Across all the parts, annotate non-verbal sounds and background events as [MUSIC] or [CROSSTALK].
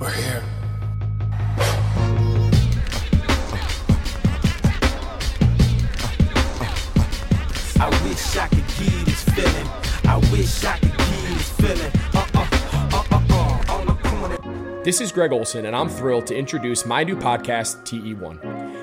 We're here. I wish I could give this feeling. I wish I could give this feeling. Uh uh uh uh uh. On the corner. This is Greg Olsen, and I'm thrilled to introduce my new podcast, TE1.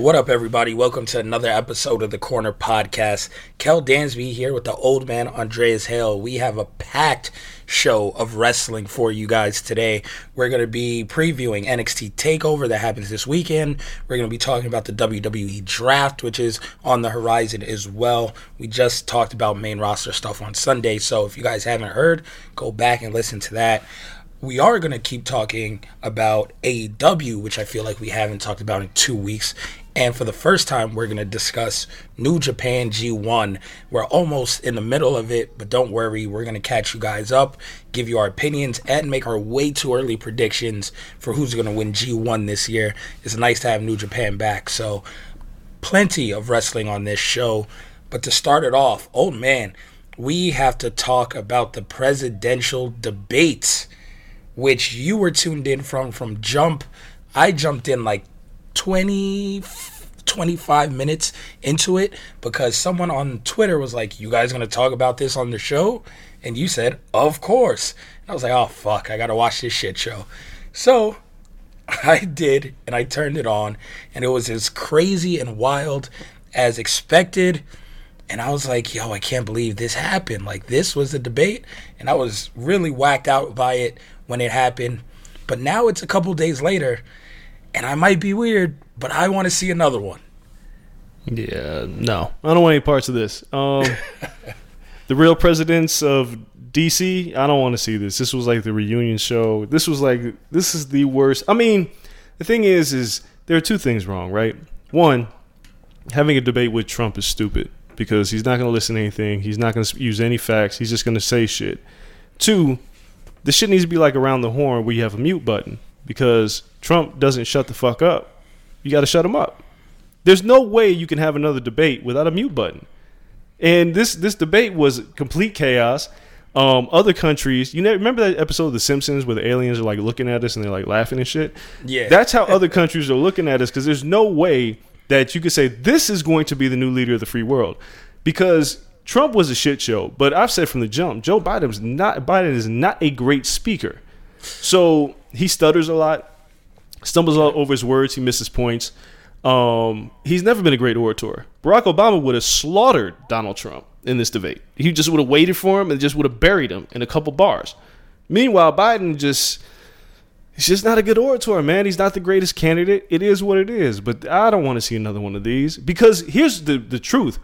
What up, everybody? Welcome to another episode of the Corner Podcast. Kel Dansby here with the old man Andreas Hale. We have a packed show of wrestling for you guys today. We're going to be previewing NXT TakeOver that happens this weekend. We're going to be talking about the WWE Draft, which is on the horizon as well. We just talked about main roster stuff on Sunday, so if you guys haven't heard, go back and listen to that we are going to keep talking about AEW, which I feel like we haven't talked about in two weeks. And for the first time, we're going to discuss New Japan G1. We're almost in the middle of it, but don't worry, we're going to catch you guys up, give you our opinions, and make our way too early predictions for who's going to win G1 this year. It's nice to have New Japan back. So, plenty of wrestling on this show. But to start it off, oh man, we have to talk about the presidential debates which you were tuned in from from jump. I jumped in like 20 25 minutes into it because someone on Twitter was like, "You guys to talk about this on the show?" And you said, "Of course." And I was like, "Oh fuck, I got to watch this shit show." So, [LAUGHS] I did and I turned it on and it was as crazy and wild as expected. And I was like, yo, I can't believe this happened. Like, this was the debate. And I was really whacked out by it when it happened. But now it's a couple days later, and I might be weird, but I want to see another one. Yeah, no, I don't want any parts of this. Um, [LAUGHS] the real presidents of DC, I don't want to see this. This was like the reunion show. This was like this is the worst. I mean, the thing is, is there are two things wrong, right? One, having a debate with Trump is stupid because he's not going to listen to anything. He's not going to use any facts. He's just going to say shit. Two, this shit needs to be like around the horn where you have a mute button because Trump doesn't shut the fuck up. You got to shut him up. There's no way you can have another debate without a mute button. And this this debate was complete chaos. Um, other countries, you know, remember that episode of The Simpsons where the aliens are like looking at us and they're like laughing and shit. Yeah. that's how other countries are looking at us because there's no way that you could say this is going to be the new leader of the free world because Trump was a shit show. But I've said from the jump, Joe Biden's not Biden is not a great speaker. So he stutters a lot, stumbles all over his words, he misses points. Um, he's never been a great orator. Barack Obama would have slaughtered Donald Trump in this debate. He just would have waited for him and just would have buried him in a couple bars. Meanwhile, Biden just he's just not a good orator, man. He's not the greatest candidate. It is what it is. But I don't want to see another one of these because here's the the truth.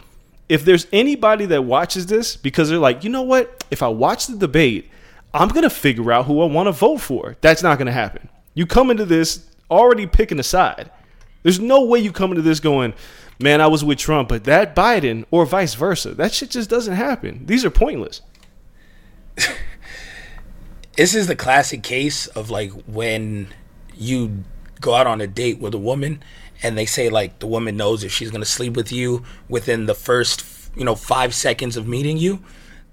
If there's anybody that watches this because they're like, you know what? If I watch the debate, I'm gonna figure out who I want to vote for. That's not gonna happen. You come into this already picking a side. There's no way you come into this going, man, I was with Trump, but that Biden or vice versa. That shit just doesn't happen. These are pointless. [LAUGHS] this is the classic case of like when you go out on a date with a woman and they say like the woman knows if she's going to sleep with you within the first you know 5 seconds of meeting you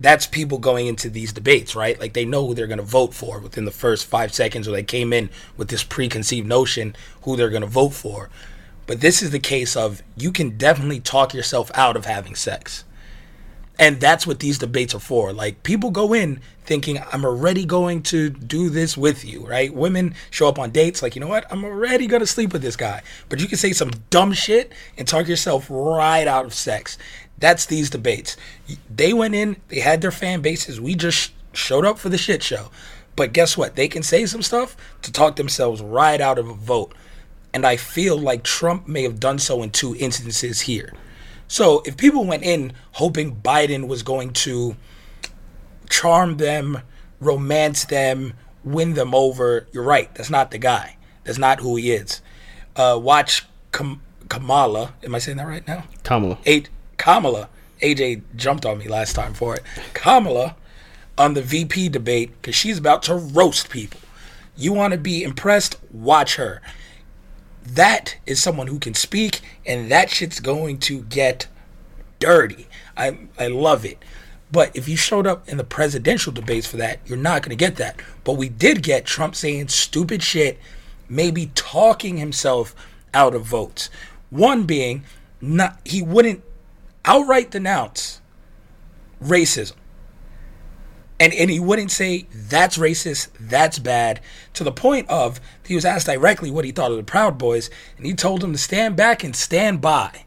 that's people going into these debates right like they know who they're going to vote for within the first 5 seconds or they came in with this preconceived notion who they're going to vote for but this is the case of you can definitely talk yourself out of having sex and that's what these debates are for. Like people go in thinking I'm already going to do this with you, right? Women show up on dates like, you know what? I'm already going to sleep with this guy. But you can say some dumb shit and talk yourself right out of sex. That's these debates. They went in, they had their fan bases. We just showed up for the shit show. But guess what? They can say some stuff to talk themselves right out of a vote. And I feel like Trump may have done so in two instances here. So if people went in hoping Biden was going to charm them, romance them, win them over, you're right. That's not the guy. That's not who he is. Uh, watch Kam- Kamala. Am I saying that right now? Kamala. A- Kamala. AJ jumped on me last time for it. Kamala on the VP debate because she's about to roast people. You want to be impressed? Watch her that is someone who can speak, and that shit's going to get dirty. I I love it. But if you showed up in the presidential debates for that, you're not going to get that. But we did get Trump saying stupid shit, maybe talking himself out of votes. One being, not he wouldn't outright denounce racism and and he wouldn't say that's racist, that's bad, to the point of he was asked directly what he thought of the Proud Boys, and he told them to stand back and stand by.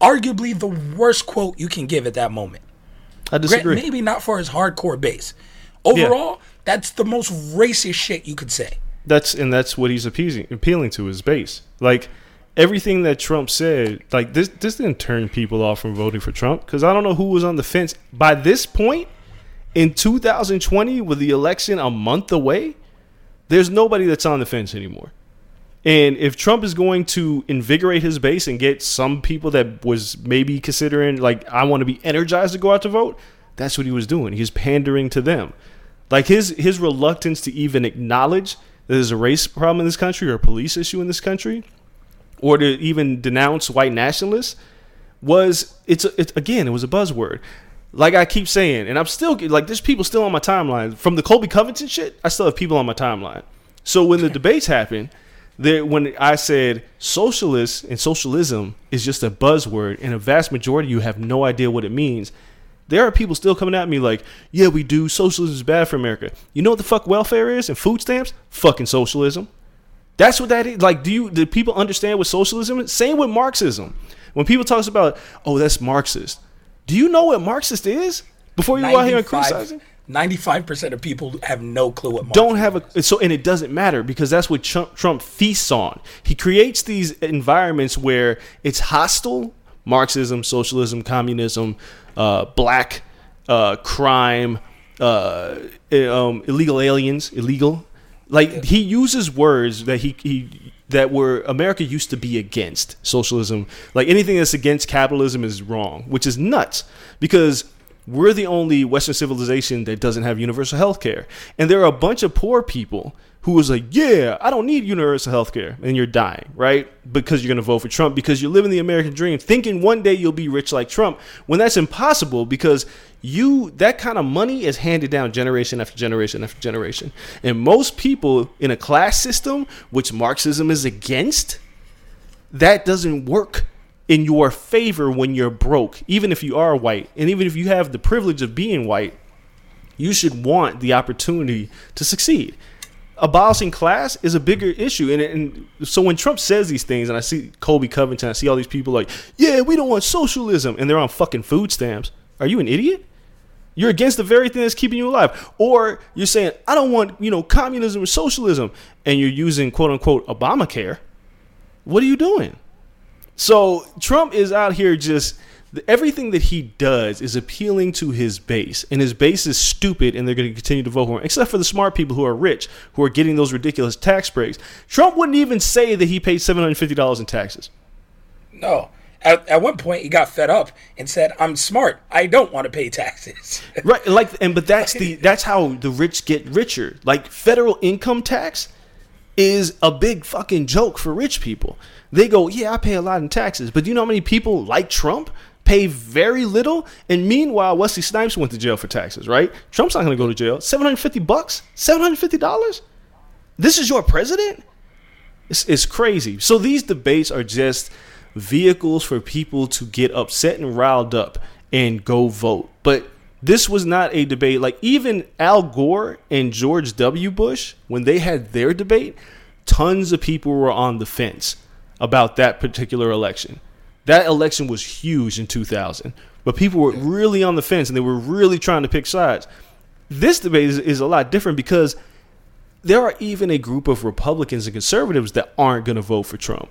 Arguably the worst quote you can give at that moment. I disagree. Maybe not for his hardcore base. Overall, yeah. that's the most racist shit you could say. That's and that's what he's appeasing, appealing to his base. Like everything that Trump said, like this, this didn't turn people off from voting for Trump because I don't know who was on the fence by this point in 2020 with the election a month away, there's nobody that's on the fence anymore. And if Trump is going to invigorate his base and get some people that was maybe considering like I want to be energized to go out to vote, that's what he was doing. He's pandering to them. Like his his reluctance to even acknowledge that there's a race problem in this country or a police issue in this country or to even denounce white nationalists was it's, it's again it was a buzzword like I keep saying, and I'm still like there's people still on my timeline from the Colby Covington shit. I still have people on my timeline. So when the debates happen, there when I said socialist and socialism is just a buzzword, and a vast majority of you have no idea what it means. There are people still coming at me like, yeah, we do. Socialism is bad for America. You know what the fuck welfare is and food stamps? Fucking socialism. That's what that is. Like, do you do people understand what socialism is? Same with Marxism. When people talk about, oh, that's Marxist do you know what Marxist is before you go out here and? Ninety-five percent of people have no clue what. Marxism Don't have a so, and it doesn't matter because that's what Trump, Trump feasts on. He creates these environments where it's hostile Marxism, socialism, communism, uh, black uh, crime, uh, um, illegal aliens, illegal. Like he uses words that he he that were America used to be against socialism. Like anything that's against capitalism is wrong, which is nuts because we're the only Western civilization that doesn't have universal health care. And there are a bunch of poor people who was like, yeah, I don't need universal health care. And you're dying, right? Because you're going to vote for Trump because you're living the American dream, thinking one day you'll be rich like Trump, when that's impossible because you, that kind of money is handed down generation after generation after generation. And most people in a class system, which Marxism is against, that doesn't work in your favor when you're broke, even if you are white, and even if you have the privilege of being white, you should want the opportunity to succeed. Abolishing class is a bigger issue, and, and so when Trump says these things, and I see Colby Covington, I see all these people like, "Yeah, we don't want socialism," and they're on fucking food stamps. Are you an idiot? You're against the very thing that's keeping you alive. Or you're saying, I don't want, you know, communism or socialism, and you're using quote unquote Obamacare. What are you doing? So Trump is out here just everything that he does is appealing to his base, and his base is stupid, and they're going to continue to vote for him, except for the smart people who are rich, who are getting those ridiculous tax breaks. Trump wouldn't even say that he paid seven hundred fifty dollars in taxes. No. At, at one point, he got fed up and said, "I'm smart. I don't want to pay taxes." [LAUGHS] right, like, and but that's the [LAUGHS] that's how the rich get richer. Like federal income tax is a big fucking joke for rich people. They go, "Yeah, I pay a lot in taxes," but do you know how many people like Trump pay very little? And meanwhile, Wesley Snipes went to jail for taxes. Right? Trump's not going to go to jail. Seven hundred fifty bucks. Seven hundred fifty dollars. This is your president. It's, it's crazy. So these debates are just vehicles for people to get upset and riled up and go vote. But this was not a debate. Like even Al Gore and George W. Bush, when they had their debate, tons of people were on the fence about that particular election. That election was huge in 2000, but people were really on the fence and they were really trying to pick sides. This debate is, is a lot different because there are even a group of Republicans and conservatives that aren't going to vote for Trump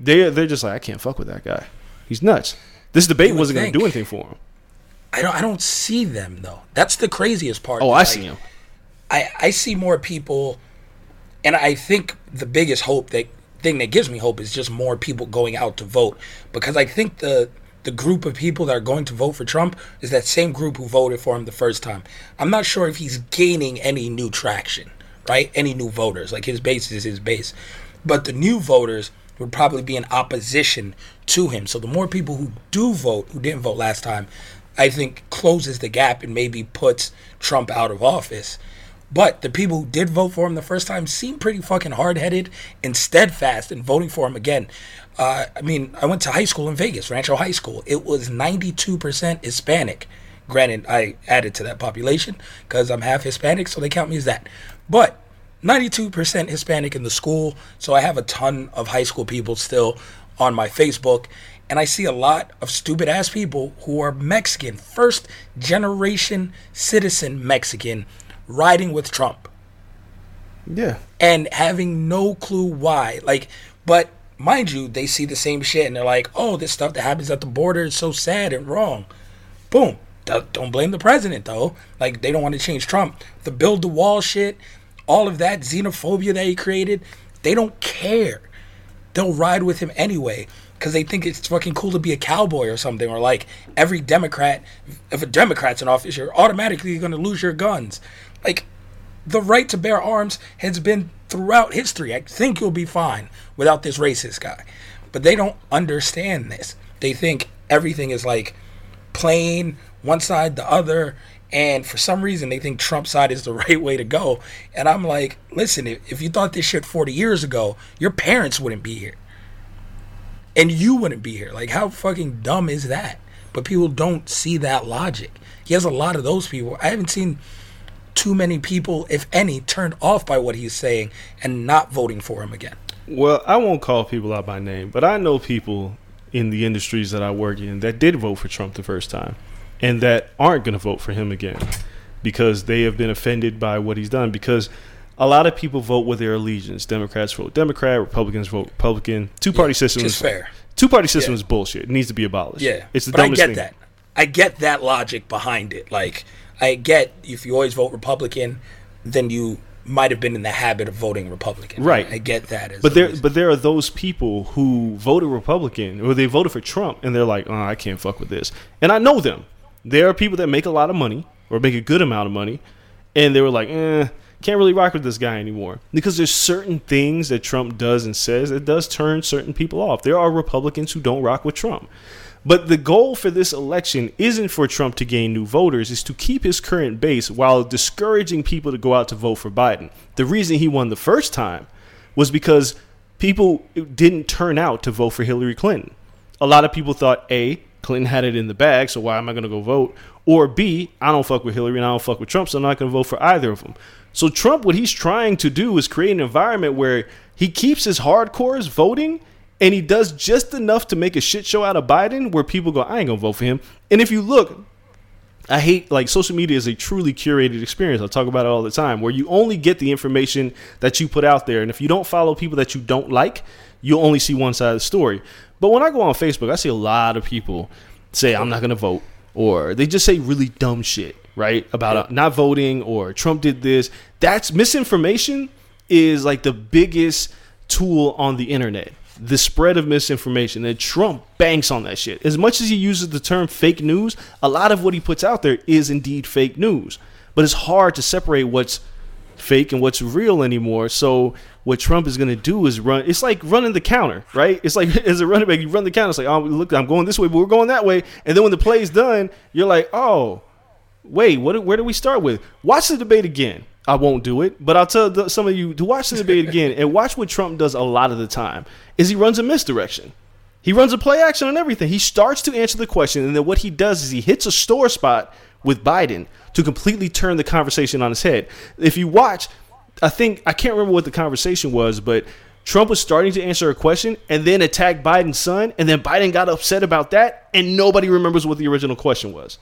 they they're just like I can't fuck with that guy. He's nuts. This debate wasn't going to do anything for him. I don't. I don't see them though. That's the craziest part. Oh, I like, see him. I I see more people, and I think the biggest hope that thing that gives me hope is just more people going out to vote because I think the the group of people that are going to vote for Trump is that same group who voted for him the first time. I'm not sure if he's gaining any new traction, right? Any new voters. Like his base is his base. But the new voters would probably be in opposition to him. So the more people who do vote, who didn't vote last time, I think closes the gap and maybe puts Trump out of office. But the people who did vote for him the first time seem pretty fucking hard headed and steadfast in voting for him again. Uh, I mean, I went to high school in Vegas, Rancho High School. It was 92% Hispanic. Granted, I added to that population because I'm half Hispanic, so they count me as that. But 92% Hispanic in the school, so I have a ton of high school people still on my Facebook, and I see a lot of stupid ass people who are Mexican, first generation citizen Mexican, riding with Trump. Yeah. And having no clue why. Like, but mind you, they see the same shit and they're like, oh, this stuff that happens at the border is so sad and wrong. Boom. Don't blame the president, though. Like, they don't want to change Trump. The build the wall shit, all of that xenophobia that he created, they don't care. They'll ride with him anyway because they think it's fucking cool to be a cowboy or something. Or like every Democrat, if a Democrat's in office, you're automatically going to lose your guns. Like the right to bear arms has been throughout history. I think you'll be fine without this racist guy. But they don't understand this. They think everything is like plain, one side, the other, and for some reason, they think Trump's side is the [LAUGHS] right way to go. And I'm like, listen, if, you thought this shit 40 years ago, your parents wouldn't be here. And you wouldn't be here. Like, how fucking dumb is that? But people don't see that logic. He has a lot of those people. I haven't seen too many people, if any, turned off by what he's saying and not voting for him again. Well, I won't call people out by name, but I know people in the industries that I work in that did vote for Trump the first time and that aren't going to vote for him again because they have been offended by what he's done. Because a lot of people vote with their allegiance. Democrats vote Democrat, Republicans vote Republican. Two party yeah, system is fair. Two party system yeah. is bullshit. It needs to be abolished. Yeah, it's the but dumbest I get thing. that. I get that logic behind it. Like I get if you always vote Republican, then you might have been in the habit of voting Republican. Right. I get that. but there, but there are those people who voted Republican or they voted for Trump, and they're like, "Oh, I can't fuck with this," and I know them. There are people that make a lot of money or make a good amount of money, and they were like, eh, can't really rock with this guy anymore. Because there's certain things that Trump does and says that does turn certain people off. There are Republicans who don't rock with Trump. But the goal for this election isn't for Trump to gain new voters, it's to keep his current base while discouraging people to go out to vote for Biden. The reason he won the first time was because people didn't turn out to vote for Hillary Clinton. A lot of people thought A, Clinton had it in the bag, so why am I going to go vote? Or B, I don't fuck with Hillary and I don't fuck with Trump, so I'm not going to vote for either of them. So Trump, what he's trying to do is create an environment where he keeps his hardcores voting and he does just enough to make a shit show out of Biden where people go, I ain't gonna vote for him. And if you look, I hate like social media is a truly curated experience. I talk about it all the time where you only get the information that you put out there. And if you don't follow people that you don't like, you'll only see one side of the story. But when I go on Facebook, I see a lot of people say, I'm not gonna vote, or they just say really dumb shit, right? About uh, not voting or Trump did this. That's misinformation is like the biggest tool on the internet the spread of misinformation and Trump banks on that shit. As much as he uses the term fake news, a lot of what he puts out there is indeed fake news. But it's hard to separate what's fake and what's real anymore. So what Trump is going to do is run. It's like running the counter, right? It's like [LAUGHS] as a running back, you run the counter. It's like, oh, look, I'm going this way, but we're going that way. And then when the play's done, you're like, oh, wait, what? Where do we start with? Watch the debate again. I won't do it, but I'll tell the, some of you to watch the debate again and watch what Trump does a lot of the time. Is he runs a misdirection. He runs a play action on everything. He starts to answer the question, and then what he does is he hits a store spot with Biden to completely turn the conversation on his head. If you watch, I think I can't remember what the conversation was, but Trump was starting to answer a question and then attacked Biden's son, and then Biden got upset about that, and nobody remembers what the original question was.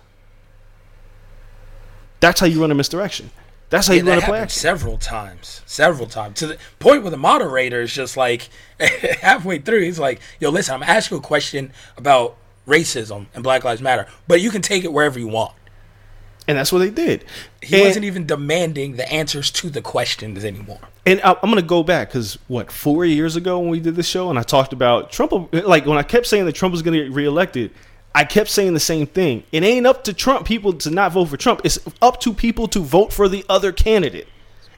That's how you run a misdirection. That's how Yeah, you run that a play happened several times, several times. To the point where the moderator is just like [LAUGHS] halfway through, he's like, "Yo, listen, I'm asking a question about racism and Black Lives Matter, but you can take it wherever you want." And that's what they did. He And- wasn't even demanding the answers to the questions anymore. And I- I'm going to go back because what four years ago when we did this show and I talked about Trump, like when I kept saying that Trump was going to get reelected, I kept saying the same thing. It ain't up to Trump people to not vote for Trump. It's up to people to vote for the other candidate.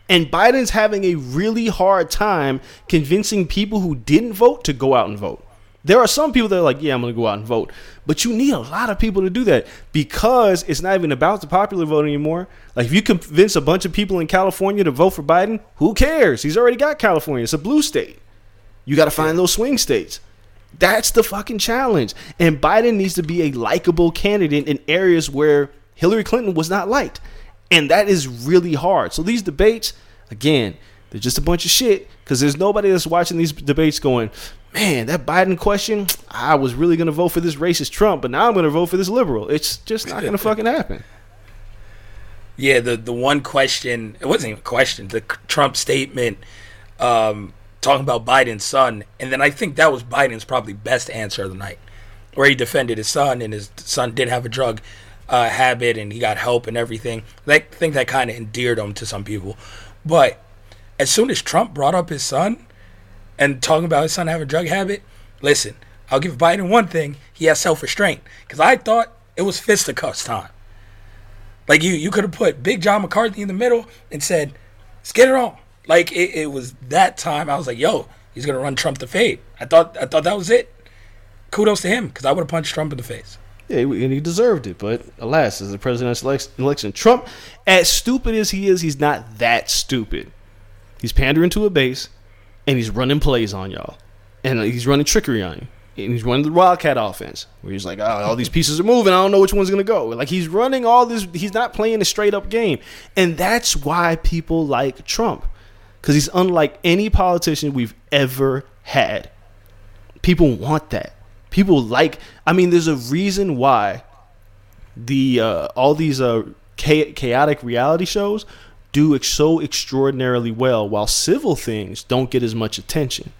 And Biden's having a really hard time convincing people who didn't vote to go out and vote. There are some people that are like, yeah, I'm going to go out and vote. But you need a lot of people to do that because it's not even about the popular vote anymore. Like, if you convince a bunch of people in California to vote for Biden, who cares? He's already got California. It's a blue state. You got to find those swing states. That's the fucking challenge. And Biden needs to be a likable candidate in areas where Hillary Clinton was not liked. And that is really hard. So these debates, again, they're just a bunch of shit because there's nobody that's watching these debates going, man, that Biden question, I was really going to vote for this racist Trump, but now I'm going to vote for this liberal. It's just not going to fucking happen. Yeah, the the one question it wasn't even a question. The Trump statement um, talking about Biden's son, and then I think that was Biden's probably best answer of the night, where he defended his son, and his son did have a drug uh, habit, and he got help and everything. I think that kind of endeared him to some people, but as soon as Trump brought up his son and talking about his son having a drug habit, listen, I'll give Biden one thing: he has self restraint. Because I thought it was fisticuffs time. Like you, you could have put Big John McCarthy in the middle and said, "Let's get it on." Like it, it was that time. I was like, "Yo, he's gonna run Trump to fade." I thought, I thought that was it. Kudos to him because I would have punched Trump in the face. Yeah, and he deserved it. But alas, as a presidential election, Trump, as stupid as he is, he's not that stupid. He's pandering to a base, and he's running plays on y'all, and uh, he's running trickery on you. And he's running the Wildcat offense, where he's like, "Oh, all these pieces are moving. I don't know which one's gonna go." Like he's running all this. He's not playing a straight up game, and that's why people like Trump, because he's unlike any politician we've ever had. People want that. People like. I mean, there's a reason why the uh, all these uh, cha- chaotic reality shows do ex- so extraordinarily well, while civil things don't get as much attention.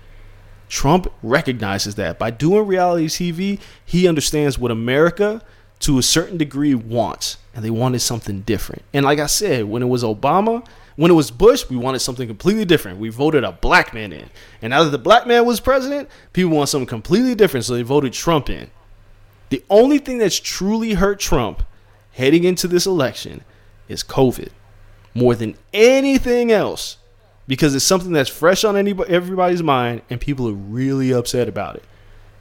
Trump recognizes that by doing reality TV, he understands what America, to a certain degree, wants, and they wanted something different. And like I said, when it was Obama, when it was Bush, we wanted something completely different. We voted a black man in, and now that the black man was president, people want something completely different, so they voted Trump in. The only thing that's truly hurt Trump heading into this election is COVID more than anything else because it's something that's fresh on anybody, everybody's mind and people are really upset about it.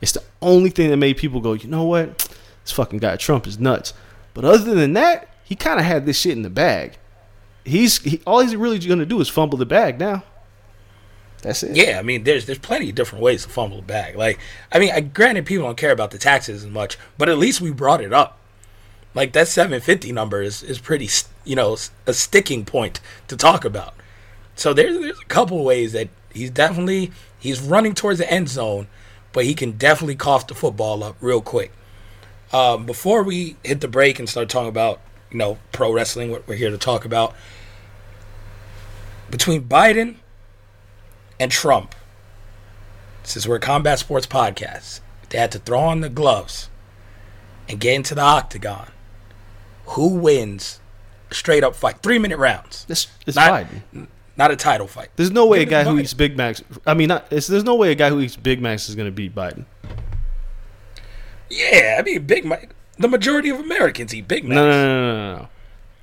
It's the only thing that made people go, you know what? This fucking guy Trump is nuts. But other than that, he kind of had this shit in the bag. He's he, all he's really going to do is fumble the bag now. That's it. Yeah, I mean, there's there's plenty of different ways to fumble the bag. Like, I mean, I, granted, people don't care about the taxes as much, but at least we brought it up. Like that 750 number is is pretty, you know, a sticking point to talk about. So there's there's a couple ways that he's definitely he's running towards the end zone, but he can definitely cough the football up real quick. Um, before we hit the break and start talking about you know pro wrestling, what we're here to talk about between Biden and Trump, since we're a combat sports podcast, they had to throw on the gloves and get into the octagon. Who wins a straight up fight? Three minute rounds. This it's Not- Biden. Not a title fight. There's no way a guy who eats Big Macs. I mean, not, it's, there's no way a guy who eats Big Macs is going to beat Biden. Yeah, I mean, Big Mac. The majority of Americans eat Big Macs. No, no, no, no, no.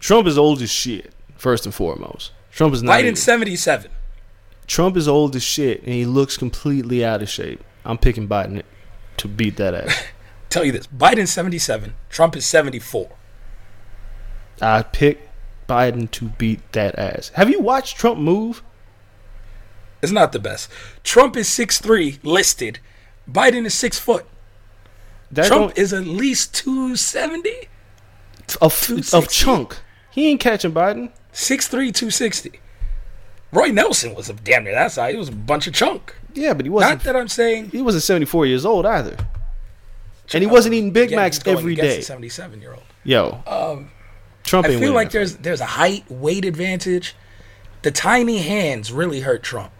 Trump is old as shit. First and foremost, Trump is not. Biden's 77. Trump is old as shit, and he looks completely out of shape. I'm picking Biden to beat that ass. [LAUGHS] Tell you this Biden's 77. Trump is 74. I pick Biden to beat that ass. Have you watched Trump move? It's not the best. Trump is 6'3 listed. Biden is 6 foot. That Trump is at least 270. of, of chunk. He ain't catching Biden. 6'3, 260. Roy Nelson was a damn near that size. He was a bunch of chunk. Yeah, but he wasn't. Not that I'm saying. he wasn't 74 years old either. And he wasn't eating Big Again, Macs every day. a 77 year old. Yo, Trump Um, I ain't feel like there's there's a height weight advantage. The tiny hands really hurt Trump.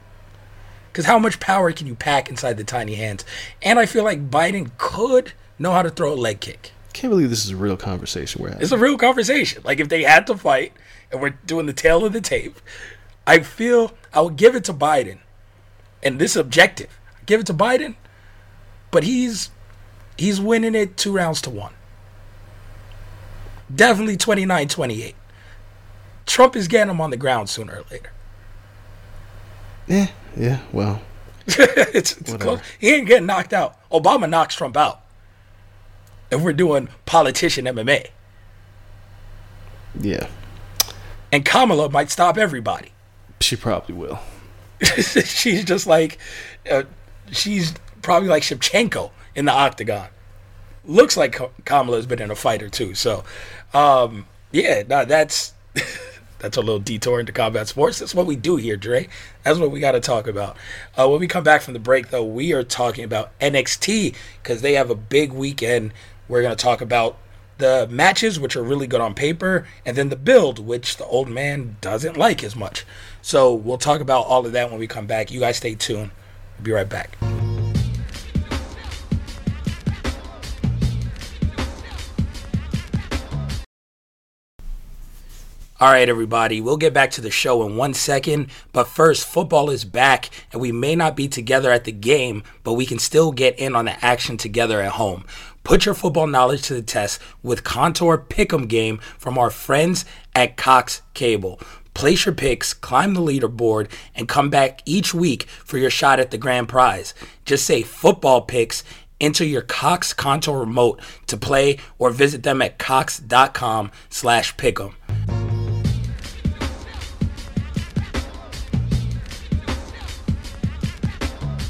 Because how much power can you pack inside the tiny hands? And I feel like Biden could know how to throw a leg kick. Can't believe this is a real conversation we're having. It's a real conversation. Like if they had to fight and we're doing the tail of the tape, I feel I would give it to Biden. And this is objective. I give it to Biden, but he's he's winning it two rounds to one. Definitely 29-28. Trump is getting him on the ground sooner or later. yeah, yeah. Well, [LAUGHS] it's it's close. He ain't getting knocked out. Obama knocks Trump out. If we're doing politician MMA. yeah. And Kamala might stop everybody. She probably will. [LAUGHS] she's just like, uh, she's probably like Shevchenko in the octagon. Looks like Kamala's been in a fight or two. So, um, yeah, no, that's [LAUGHS] that's a little detour into combat sports. That's what we do here, Dre. That's what we got to talk about. Uh, when we come back from the break, though, we are talking about NXT because they have a big weekend. We're going to talk about the matches, which are really good on paper, and then the build, which the old man doesn't like as much. So we'll talk about all of that when we come back. You guys stay tuned. We'll be right back. All right, everybody, we'll get back to the show in one second. But first, football is back, and we may not be together at the game, but we can still get in on the action together at home. Put your football knowledge to the test with Contour Pick'em game from our friends at Cox Cable. Place your picks, climb the leaderboard, and come back each week for your shot at the grand prize. Just say football picks enter your Cox Contour remote to play or visit them at cox.com slash pick'em.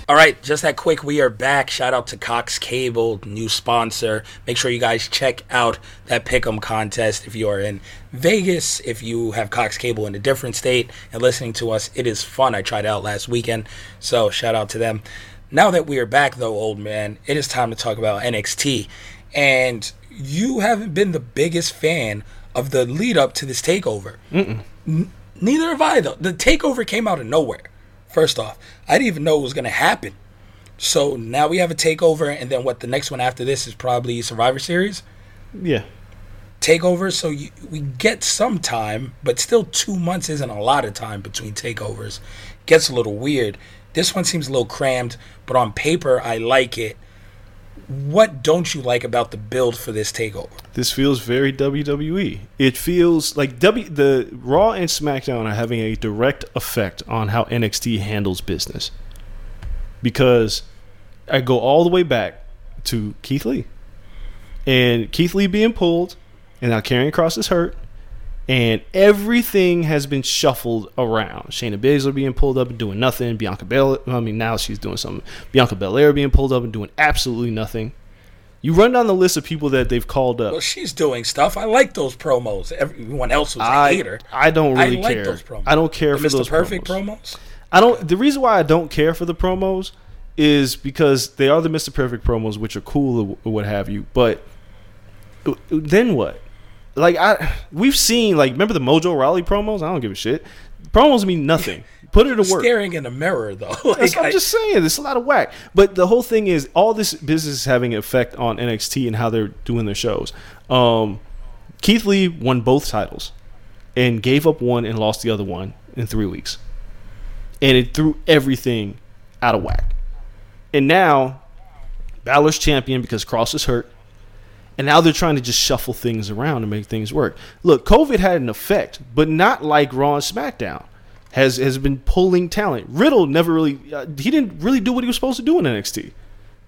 All right, just that quick, we are back. Shout out to Cox Cable, new sponsor. Make sure you guys check out that Pick'em contest if you are in Vegas, if you have Cox Cable in a different state and listening to us. It is fun. I tried it out last weekend, so shout out to them. Now that we are back, though, old man, it is time to talk about NXT. And you haven't been the biggest fan of the lead up to this takeover. N- neither have I, though. The takeover came out of nowhere. First off, I didn't even know it was going to happen. So now we have a takeover, and then what? The next one after this is probably Survivor Series Yeah. takeover. So you, we get some time, but still two months isn't a lot of time between takeovers. Gets a little weird. This one seems a little crammed, but on paper I like it. What don't you like about the build for this takeover? This feels very WWE. It feels like W the Raw and SmackDown are having a direct effect on how NXT handles business. Because I go all the way back to Keith Lee. And Keith Lee being pulled, and now Karrion Kross is hurt, and everything has been shuffled around. Shayna Baszler being pulled up and doing nothing. Bianca Belair, I mean, now she's doing something. Bianca Belair being pulled up and doing absolutely nothing. You run down the list of people that they've called up. Well, she's doing stuff. I like those promos. Everyone else was a I, hater. I don't I really like care. those promos. I don't care The for Mr. those Perfect promos. promos. I don't. The reason why I don't care for the promos is because they are the Mr. Perfect promos, which are cool or what have you. But uh, then what? Like I, we've seen like remember the Mojo Rawley promos? I don't give a shit. Promos mean nothing. [LAUGHS] Put it to work. Staring in the mirror though. [LAUGHS] That's what I'm I- just saying. It's a lot of whack. But the whole thing is, all this business is having an effect on NXT and how they're doing their shows. Um, Keith Lee won both titles and gave up one and lost the other one in three weeks. And it threw everything out of whack. And now, Balor's champion because Kross is hurt. And now they're trying to just shuffle things around to make things work. Look, COVID had an effect, but not like Raw and SmackDown has has been pulling talent. Riddle never really uh, he didn't really do what he was supposed to do in NXT.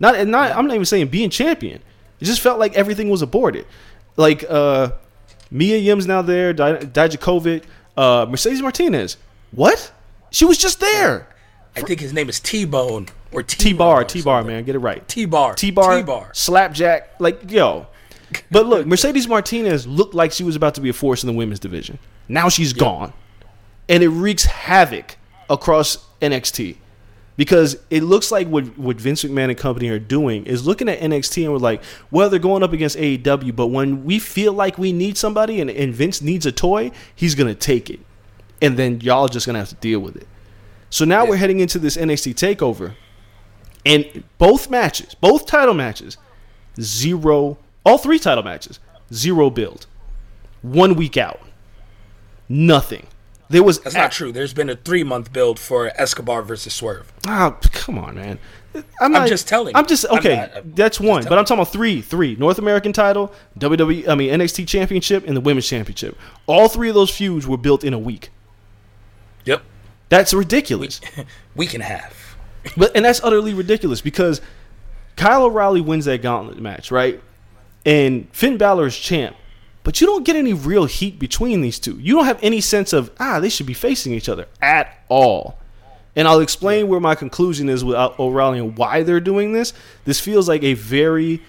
Not and not I'm not even saying being champion. It just felt like everything was aborted. Like uh Mia Yim's now there, Di- Dijakovic, uh Mercedes Martinez. What? She was just there. I think his name is T Bone or T T bar, T bar, man, get it right. T bar. T bar, T bar. slapjack, like yo. But look, Mercedes Martinez looked like she was about to be a force in the women's division. Now she's gone, and it wreaks havoc across NXT because it looks like what what Vince McMahon and company are doing is looking at NXT and we're like, well, they're going up against AEW, but when we feel like we need somebody and, and Vince needs a toy, he's gonna take it, and then y'all just gonna have to deal with it. So now we're heading into this NXT takeover, and both matches, both title matches, zero, all three title matches, zero build. One week out. Nothing. There was That's not true. There's been a three month build for Escobar versus Swerve. Ah, come on, man. I'm, not, just telling I'm just I'm okay. not- I'm that's just one, but I'm talking about three. Three North American title, WWE. I mean NXT Championship, and the Women's Championship. All three of those feuds were built in a week. Yep. That's ridiculous. [LAUGHS] Week and a half. But and that's utterly ridiculous because Kyle O'Reilly wins that gauntlet match, right? And Finn Balor is champ. But you don't get any real heat between these two. You don't have any sense of ah, they should be facing each other at all. And I'll explain where my conclusion is with O'Reilly and why they're doing this. This feels like a very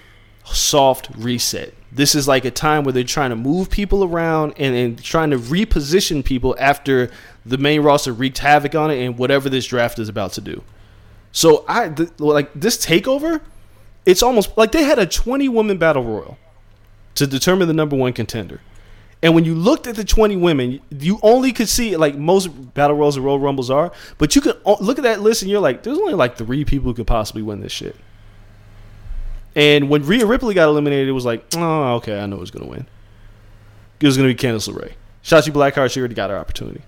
soft reset. This is like a time where they're trying to move people around and, and trying to reposition people after the main roster wreaked havoc on it and whatever this draft is about to do. So I th- like this takeover. It's almost like they had a 20 woman battle royal to determine the number one contender. And when you looked at the 20 women, you only could see like most battle royals and Royal Rumbles are, but you could uh, look at that list and you're like, there's only like three people who could possibly win this shit. And when Rhea Ripley got eliminated, it was like, oh, okay, I know who's gonna win. It was gonna be Candice LeRae. Shotzi Blackheart, she already got her opportunity.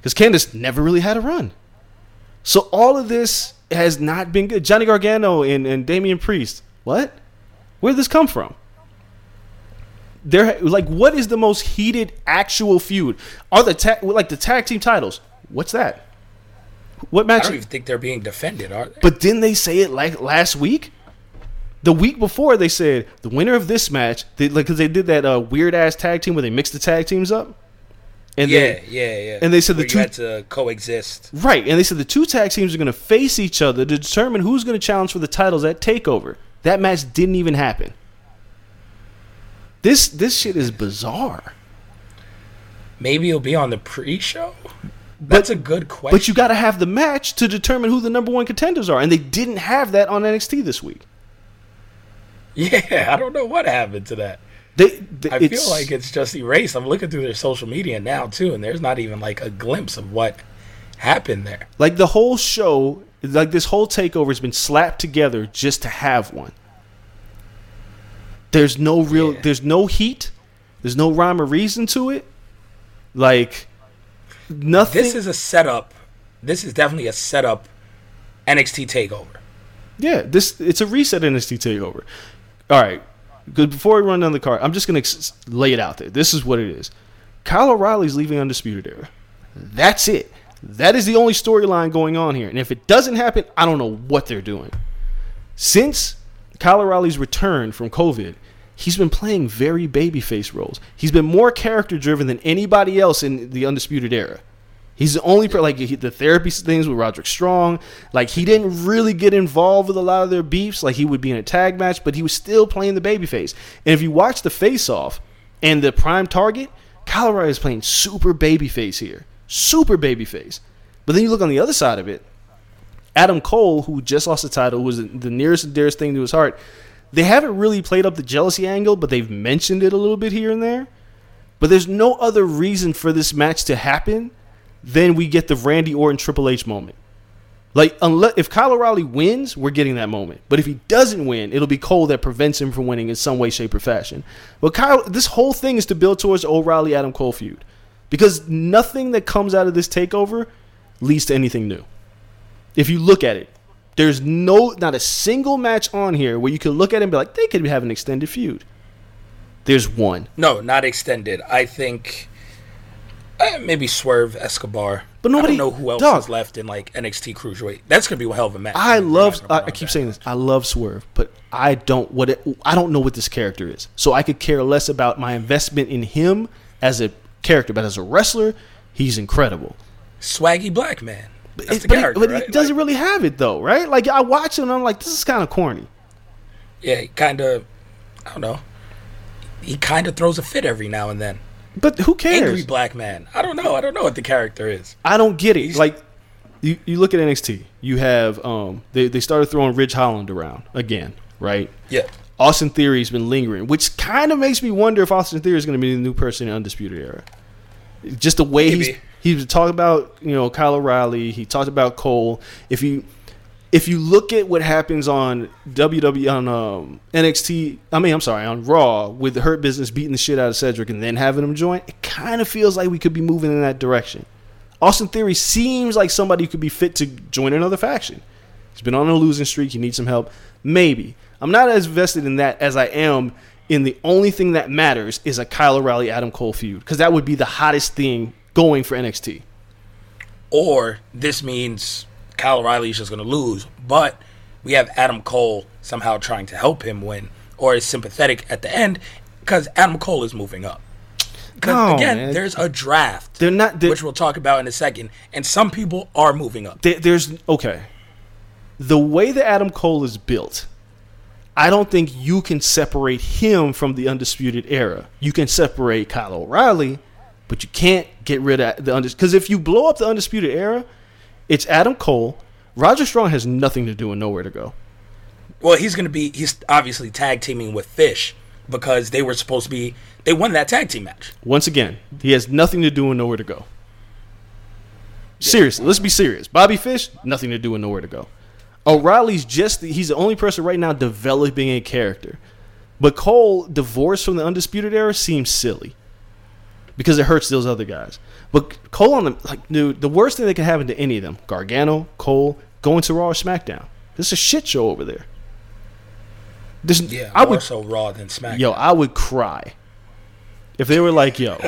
Because Candice never really had a run. So all of this has not been good. Johnny Gargano and, and Damian Priest. What? Where did this come from? There, like, what is the most heated actual feud? Are the ta- like the tag team titles? What's that? What match? I don't even think they're being defended, are they? But didn't they say it like last week? The week before, they said the winner of this match, they, like, because they did that uh, weird ass tag team where they mixed the tag teams up. And yeah, then, yeah, yeah. and they said the Where you two- had to coexist. Right, and they said the two tag teams are going to face each other to determine who's going to challenge for the titles at Takeover. That match didn't even happen. This this shit is bizarre. Maybe it'll be on the pre-show. That's a good question. But you got to have the match to determine who the number one contenders are, and they didn't have that on NXT this week. [LAUGHS] yeah, I don't know what happened to that. They, they I feel like it's just erased. I'm looking through their social media now too, and there's not even like a glimpse of what happened there. Like the whole show, like this whole takeover has been slapped together just to have one. There's no real, Yeah. there's no heat, there's no rhyme or reason to it. Like nothing. This is a setup. This is definitely a setup NXT takeover. yeah, this it's a reset NXT takeover. All right, because before we run down the card, I'm just gonna ex- lay it out there. This is what it is. Kyle O'Reilly's leaving Undisputed Era. That's it. That is the only storyline going on here. And if it doesn't happen, I don't know what they're doing. Since Kyle O'Reilly's return from COVID, he's been playing very babyface roles. He's been more character driven than anybody else in the Undisputed Era. He's the only like he, the therapy things with Roderick Strong. Like he didn't really get involved with a lot of their beefs. Like he would be in a tag match, but he was still playing the babyface. And if you watch the face off and the prime target, Kyle O'Reilly is playing super babyface here, super babyface. But then you look on the other side of it, Adam Cole, who just lost the title, was the nearest and dearest thing to his heart. They haven't really played up the jealousy angle, but they've mentioned it a little bit here and there. But there's no other reason for this match to happen than we get the Randy Orton Triple H moment. Like, unless if Kyle O'Reilly wins, we're getting that moment. But if he doesn't win, it'll be Cole that prevents him from winning in some way, shape, or fashion. But Kyle, this whole thing is to build towards O'Reilly Adam Cole feud, because nothing that comes out of this takeover leads to anything new. If you look at it, there's no not a single match on here where you could look at it and be like, they could have an extended feud. There's one. No, not extended. I think uh, maybe Swerve Escobar. But nobody- I know who else dog. is left in like NXT Cruiserweight. That's gonna be a hell of a match. I love. I, I keep saying this. I love Swerve, but I don't what it, I don't know what this character is. So I could care less about my investment in him as a character, but as a wrestler, he's incredible. Swaggy black man. That's It- the but character, but right? he doesn't Like, really have it though, right? Like I watch him, and I'm like, this is kind of corny. yeah, kind of. I don't know. He kind of throws a fit every now and then. But who cares? Angry black man. I don't know. I don't know what the character is. I don't get it. He's- Like you, you look at NXT, you have um they, they started throwing Ridge Holland around again, right? Yeah. Austin Theory's been lingering, which kind of makes me wonder if Austin Theory is going to be the new person in Undisputed Era. Just the way he's Maybe. he was talking about, you know, Kyle O'Reilly. He talked about Cole. If you if you look at what happens on WWE on um, NXT, I mean, I'm sorry, on Raw with the Hurt Business beating the shit out of Cedric and then having him join, it kind of feels like we could be moving in that direction. Austin Theory seems like somebody who could be fit to join another faction. He's been on a losing streak. He needs some help. Maybe. I'm not as vested in that as I am in the only thing that matters is a Kyle O'Reilly Adam Cole feud because that would be the hottest thing going for NXT. Or this means Kyle O'Reilly's just going to lose, but we have Adam Cole somehow trying to help him win, or is sympathetic at the end because Adam Cole is moving up. No, again, man. there's a draft, They're not. They're, which we'll talk about in a second, and some people are moving up. there- there's okay. The way that Adam Cole is built, I don't think you can separate him from the undisputed era. You can separate Kyle O'Reilly, but you can't get rid of the undisputed. Because if you blow up the undisputed era, it's Adam Cole. Roddy Strong has nothing to do and nowhere to go. Well, he's going to be, he's obviously tag teaming with Fish because they were supposed to be, they won that tag team match. Once again, he has nothing to do and nowhere to go. Seriously, let's be serious. Bobby Fish, nothing to do and nowhere to go. O'Reilly's just he's the only person right now developing a character. But Cole, divorced from the Undisputed Era, seems silly. Because it hurts those other guys. But Cole on the like dude, the worst thing that can happen to any of them, Gargano, Cole, going to Raw or SmackDown. This is a shit show over there. This, Yeah, I would so Raw than SmackDown. Yo, I would cry if they were like, "Yo,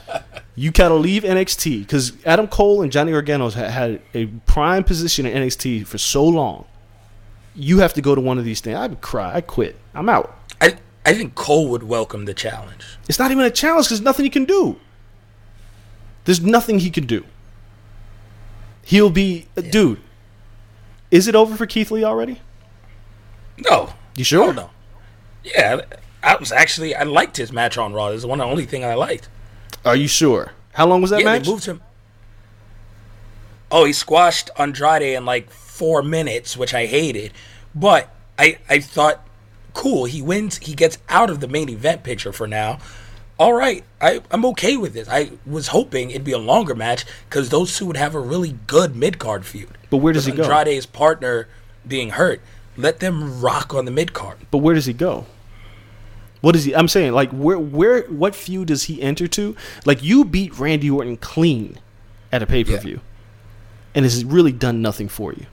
[LAUGHS] you gotta leave NXT," because Adam Cole and Johnny Gargano's had, had a prime position in NXT for so long. You have to go to one of these things. I would cry. I quit. I'm out. I, I think Cole would welcome the challenge. It's not even a challenge because nothing he can do. There's nothing he can do. He'll be, uh, dude. Is it over for Keith Lee already? No. You sure? Oh, no. Yeah, I was actually, I liked his match on Raw. This is one of the only thing I liked. Are you sure? How long was that yeah, match? they moved him. Oh, he squashed Andrade in like four minutes, which I hated. But I, I thought, cool, he wins. He gets out of the main event picture for now. All right, I, I'm okay with this. I was hoping it'd be a longer match because those two would have a really good mid card feud. But where does he go? Andrade's partner being hurt. Let them rock on the mid card. But where does he go? What is he? I'm saying, like, where, where, what feud does he enter to? Like, you beat Randy Orton clean at a pay per view, and it's really done nothing for you.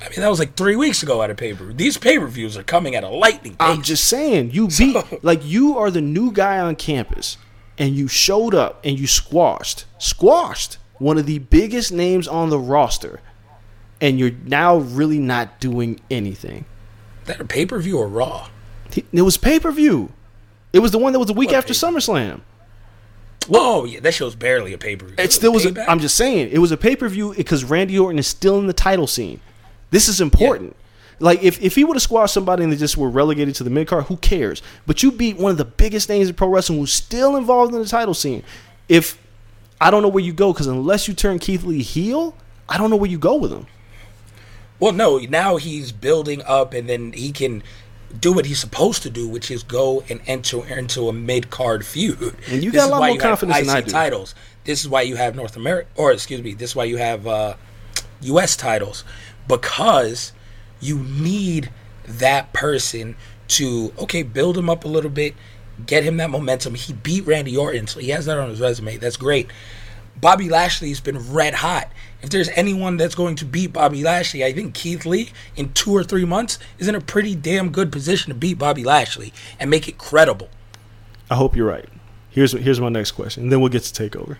I mean, that was like three weeks ago at a pay per view. These pay per views are coming at a lightning pace. I'm just saying, you beat, [LAUGHS] like, you are the new guy on campus, and you showed up and you squashed, squashed one of the biggest names on the roster, and you're now really not doing anything. that a pay per view or Raw? It was pay per view. It was the one that was the week What after pay-per-view? SummerSlam. Oh yeah, that show's barely a pay per view. It still was. A, I'm just saying it was a pay per view because Randy Orton is still in the title scene. This is important. Like if, if he would have squashed somebody and they just were relegated to the mid card, who cares? But you beat one of the biggest names in pro wrestling who's still involved in the title scene. If I don't know where you go because unless you turn Keith Lee heel, I don't know where you go with him. Well, no, now he's building up, and then he can do what he's supposed to do, which is go and enter into a mid card feud. And you This got a lot more confidence than I do. Titles. This is why you have North America, or excuse me, this is why you have uh, U.S. titles because you need that person to okay build him up a little bit, get him that momentum. He beat Randy Orton, so he has that on his resume. That's great. Bobby Lashley's been red hot. If there's anyone that's going to beat Bobby Lashley, I think Keith Lee in two or three months is in a pretty damn good position to beat Bobby Lashley and make it credible. I hope you're right. Here's here's my next question, and then we'll get to takeover.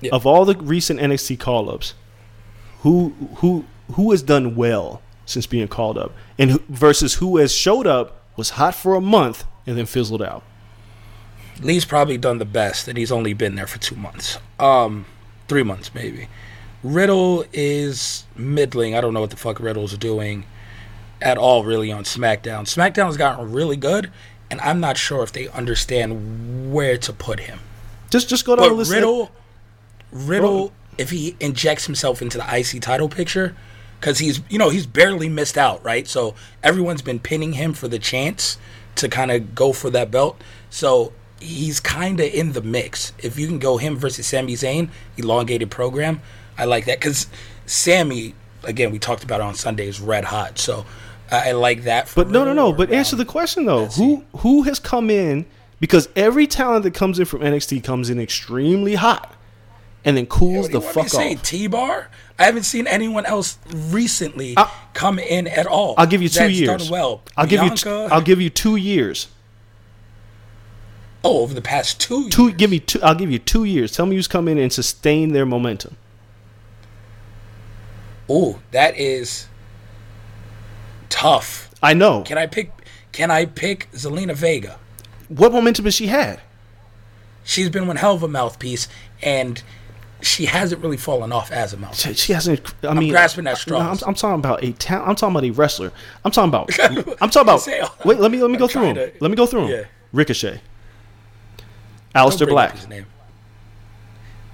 Yeah. Of all the recent NXT call ups, who who who has done well since being called up, and who, versus who has showed up, was hot for a month, and then fizzled out. Lee's probably done the best, and he's only been there for two months. Um, three months maybe. Riddle is middling. I don't know what the fuck Riddle's doing at all, really, on SmackDown. SmackDown's gotten really good, and I'm not sure if they understand where to put him. Just just go down But the list. Riddle, Riddle, if he injects himself into the IC title picture, because he's you know he's barely missed out, right? So everyone's been pinning him for the chance to kind of go for that belt. So he's kind of in the mix. If you can go him versus Sami Zayn, elongated program, I like that because Sami, again, we talked about it on Sunday, is red hot. So I like that. For But no, no, no. But answer the question though. Who who has come in because every talent that comes in from NXT comes in extremely hot, and then cools do the you want me fuck to say, off. I haven't seen anyone else recently I- come in at all. I'll give you two that's years. Done well. I'll give you. T- Bianca- I'll give you two years. oh, over the past two. Two. Give me two. I'll give you two years. Tell me who's come in and sustain their momentum. Oh, that is tough. I know. Can I pick? Can I pick Zelina Vega? What momentum has she had? She's been one hell of a mouthpiece, and she hasn't really fallen off as a mouthpiece. She, she hasn't. I mean, grasping at no, I'm. I'm talking about a talent. I'm talking about a wrestler. I'm talking about. [LAUGHS] I'm talking about. Wait. Let me let me I'm go through trying them. Let me go through them. yeah. Ricochet. Aleister bring up Black. His name.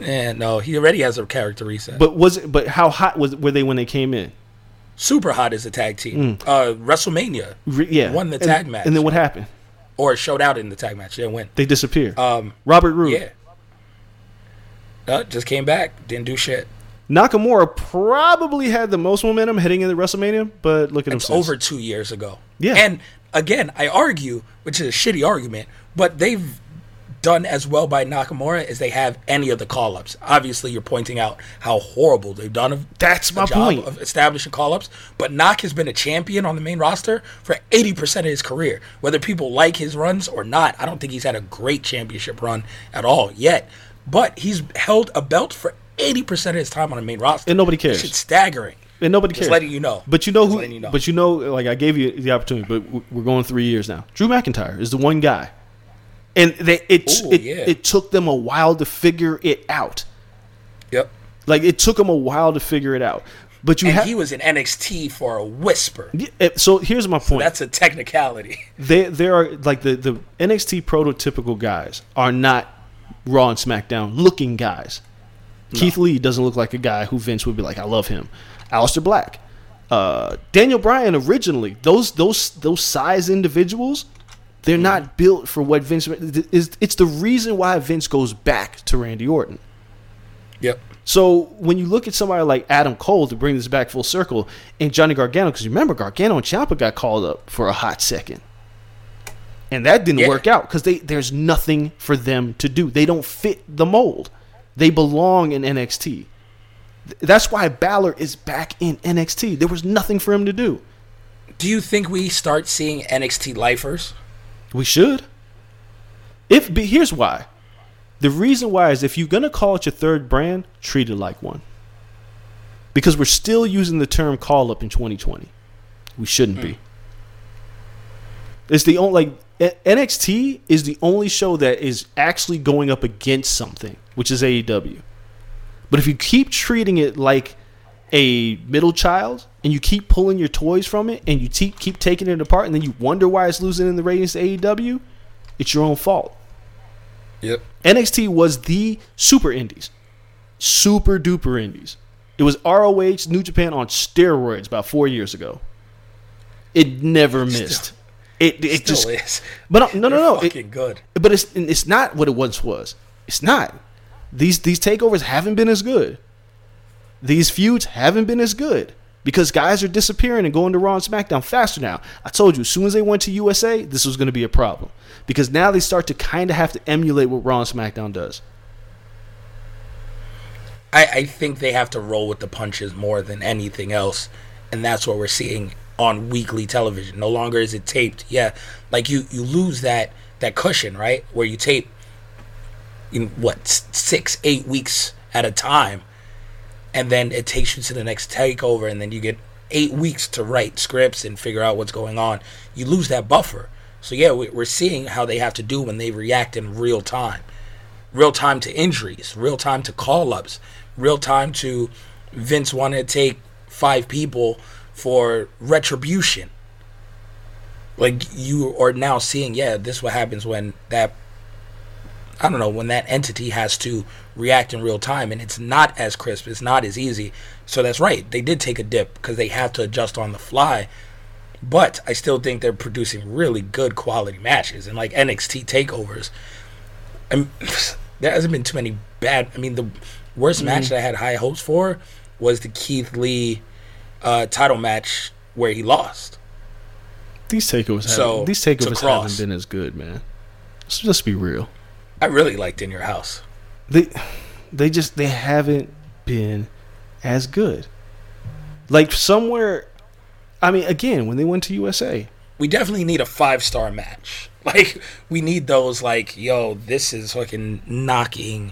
Yeah, no, he already has a character reset. But was it? But how hot was were they when they came in? Super hot as a tag team. Uh, WrestleMania Re- yeah, won the And- tag match, And then what happened? or showed out in the tag match. They didn't win. They disappeared. Um, Robert Roode. Yeah. Uh, just came back. Didn't do shit. Nakamura probably had the most momentum heading into WrestleMania, but look at him. It's since. over two years ago. Yeah. And again, I argue, which is a shitty argument, but they've done as well by Nakamura as they have any of the call ups. Obviously, you're pointing out how horrible they've done of That's my job point. of establishing call ups. But Nak has been a champion on the main roster for 80% of his career. Whether people like his runs or not, I don't think he's had a great championship run at all yet. But he's held a belt for 80% of his time on the main roster. And nobody cares. It's staggering. and nobody cares. Just letting you know. But you know Just who? you know. But you know, like I gave you the opportunity, but we're going three years now. Drew McIntyre is the one guy, and they it Ooh, it, yeah. it took them a while to figure it out. Yep. Like it took them a while to figure it out. But you And have he was in NXT for a whisper. Eh, so here's my point. That's a technicality. they there are like the the NXT prototypical guys are not Raw and SmackDown looking guys. Keith Lee doesn't look like a guy who Vince would be like, I love him. Aleister Black, uh, Daniel Bryan originally those those those size individuals, they're not built for what Vince is. It's the reason why Vince goes back to Randy Orton. Yep. So when you look at somebody like Adam Cole to bring this back full circle, and Johnny Gargano, because remember Gargano and Ciampa got called up for a hot second, and that didn't Yeah. work out because they there's nothing for them to do. They don't fit the mold. They belong in NXT. That's why Balor is back in NXT. There was nothing for him to do. Do you think we start seeing NXT lifers? We should. If here's why. The reason why is if you're gonna call it your third brand, treat it like one. Because we're still using the term call up in 2020. We shouldn't hmm. be. It's the only like NXT is the only show that is actually going up against something, which is AEW. But if you keep treating it like a middle child and you keep pulling your toys from it and you te- keep taking it apart and then you wonder why it's losing in the ratings to AEW, it's your own fault. Yep. NXT was the super indies, super duper indies. It was ROH New Japan on steroids about four years ago. It never missed. It it Still just is. but uh, no no They're no. It- good. but it's it's not what it once was. It's not. These these takeovers haven't been as good. These feuds haven't been as good because guys are disappearing and going to Raw and SmackDown faster now. I told you, as soon as they went to USA, this was going to be a problem because now they start to kind of have to emulate what Raw and SmackDown does. I, I think they have to roll with the punches more than anything else, and that's what we're seeing on weekly television. No longer is it taped. Yeah, like you you lose that that cushion, right? Where you tape in what six eight weeks at a time, and then it takes you to the next takeover, and then you get eight weeks to write scripts and figure out what's going on. You lose that buffer. So yeah, we- we're seeing how they have to do when they react in real time real time to injuries, real time to call ups, real time to Vince wanting to take five people for retribution. Like you are now seeing, yeah, this is what happens when that I don't know, when that entity has to react in real time and it's not as crisp, it's not as easy. So that's right. They did take a dip because they have to adjust on the fly. But I still think they're producing really good quality matches and like NXT takeovers. I'm, [SIGHS] there hasn't been too many bad. I mean, the worst mm-hmm. match that I had high hopes for was the Keith Lee uh, title match where he lost. These takeovers, So, haven't, these takeovers haven't been as good, man. Let's just be real. I really liked In Your House. They they just they haven't been as good. Like somewhere, I mean, again, when they went to USA, We definitely need a five star match. [LAUGHS] Like we need those. Like yo, this is fucking knocking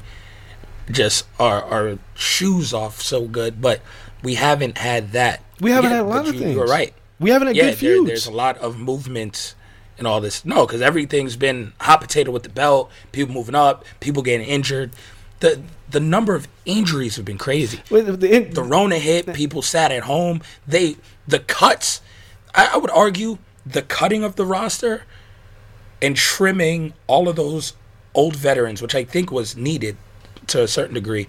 just our our shoes off so good. But we haven't had that. we haven't Yeah, had a lot of you- things. You're right. We haven't had yeah, good there, feuds. there's a lot of movement and all this. No, because everything's been hot potato with the belt. People moving up, people getting injured. The the number of injuries have been crazy. Wait, the, the, The Rona hit, people sat at home. They the cuts. I, I would argue the cutting of the roster and trimming all of those old veterans, which I think was needed to a certain degree.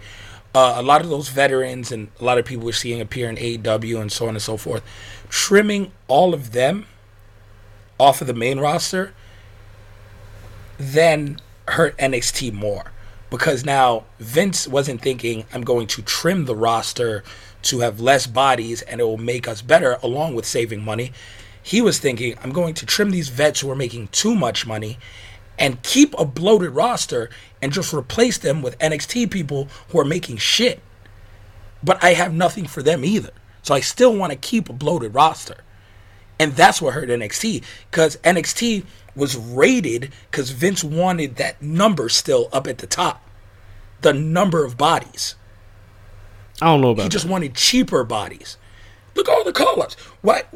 Uh, a lot of those veterans and a lot of people we're seeing appear in AEW and so on and so forth. Trimming all of them off of the main roster then hurt NXT more because now Vince wasn't thinking I'm going to trim the roster to have less bodies and it will make us better along with saving money. He was thinking I'm going to trim these vets who are making too much money and keep a bloated roster and just replace them with NXT people who are making shit. But I have nothing for them either. So I still want to keep a bloated roster. And that's what hurt NXT because NXT was rated because Vince wanted that number still up at the top. The number of bodies. I don't know about He that. just wanted cheaper bodies. Look at all the call ups. What?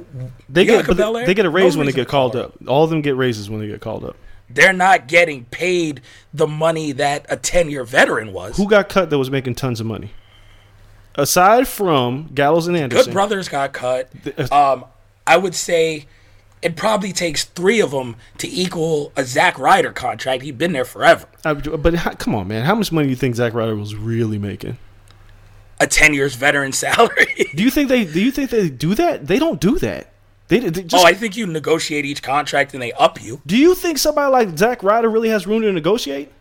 They get they, they get a raise when they get called her up. All of them get raises when they get called up. They're not getting paid the money that a 10 year veteran was. Who got cut that was making tons of money? Aside from Gallows and Anderson, Good Brothers got cut. The- Um, I would say it probably takes three of them to equal a Zack Ryder contract. He'd been there forever. I- but how, come on, man, how much money do you think Zack Ryder was really making? A 10 years veteran [LAUGHS] salary. Do you think they? Do you think they do that? They don't do that. They, they just. oh, I think you negotiate each contract and they up you. do you think somebody like Zack Ryder really has room to negotiate?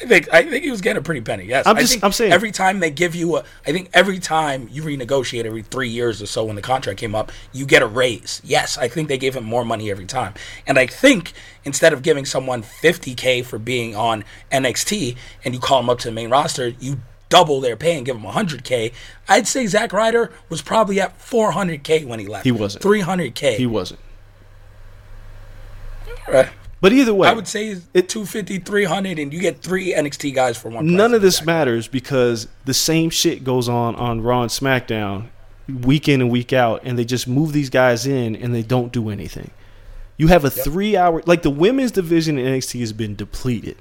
I think I think he was getting a pretty penny. Yes, I'm I just- think I'm saying- every time they give you a, I think every time you renegotiate every three years or so when the contract came up, you get a raise. Yes, I think they gave him more money every time, and I think instead of giving someone 50k for being on NXT and you call them up to the main roster, you double their pay and give them 100k. I'd say Zack Ryder was probably at 400k when he left. He wasn't. 300k. He wasn't. Right. But either way, I would say It- 250, 300, and you get three NXT guys for one. none of this matters because the same shit goes on on Raw and SmackDown week in and week out, and they just move these guys in and they don't do anything. You have a three hour like the women's division in NXT has been depleted,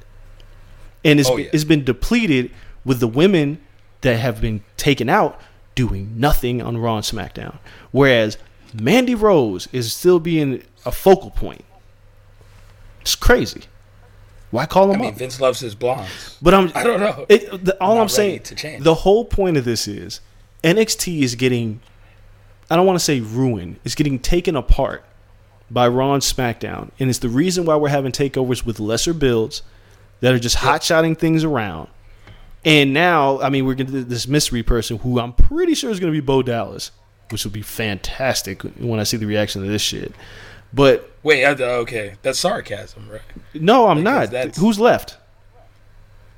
and it's Oh, yeah. it's been depleted with the women that have been taken out doing nothing on Raw and SmackDown, whereas Mandy Rose is still being a focal point. It's crazy. Why call I them mean, up? Vince loves his blondes. But I'm I don't know. [LAUGHS] It, the, all I'm ready saying, to change. the whole point of this is NXT is getting, I don't want to say ruined, it's getting taken apart by Raw and SmackDown, and it's the reason why we're having takeovers with lesser builds that are just hot shotting things around. And now, I mean, we're going to this mystery person who I'm pretty sure is going to be Bo Dallas, which will be fantastic when I see the reaction to this shit. But Wait, uh, okay, that's sarcasm, right? no, I'm Because not. that's- Who's left?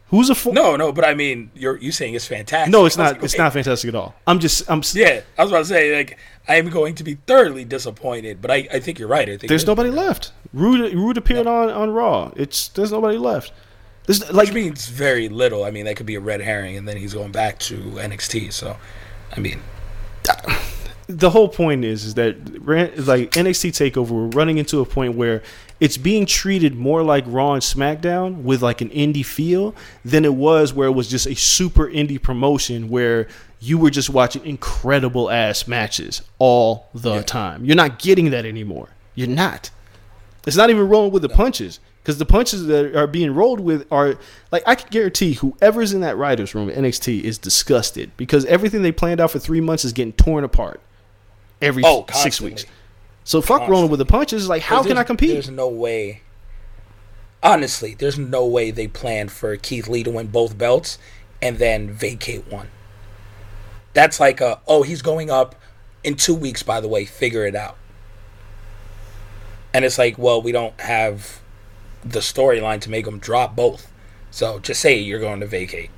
Who's a fo- No, no, but I mean, you're you saying it's fantastic. No, it's not. like, It's not fantastic at all. I'm just. I'm. Yeah, I was about to say like I am going to be thoroughly disappointed, but I, I think you're right. I think There's nobody left. Roode. Roode appeared on on Raw. It's there's nobody left. There's like Which means very little. I mean, that could be a red herring, and then he's going back to NXT. So, I mean, the whole point is is that like NXT Takeover, we're running into a point where it's being treated more like Raw and SmackDown with like an indie feel than it was where it was just a super indie promotion where you were just watching incredible ass matches all the time. You're not getting that anymore. You're not. It's not even rolling with the punches because the punches that are being rolled with are like I can guarantee whoever's in that writers room at NXT is disgusted because everything they planned out for three months is getting torn apart every Oh, six weeks. So fuck rolling with the punches. Like how can I compete? There's no way. Honestly, there's no way they planned for Keith Lee to win both belts and then vacate one. That's like a oh he's going up in two weeks. By the way, figure it out. And it's like, well, we don't have the storyline to make them drop both. So just say you're going to vacate.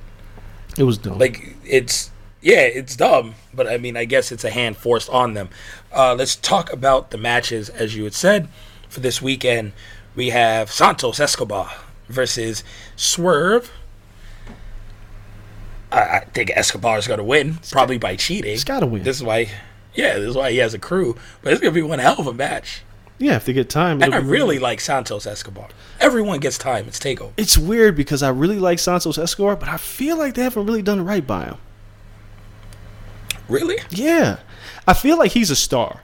It was dumb. Like it's yeah, it's dumb, but I mean, I guess it's a hand forced on them. Uh, let's talk about the matches, as you had said, for this weekend. We have Santos Escobar versus Swerve. I, I think Escobar is going to win, probably by cheating. He's gotta win. This is why, yeah, this is why he has a crew. But it's going to be one hell of a match. Yeah, if they get time. And I really like Santos Escobar. Everyone gets time. It's takeover. It's weird because I really like Santos Escobar, but I feel like they haven't really done right by him. Really? Yeah, I feel like he's a star,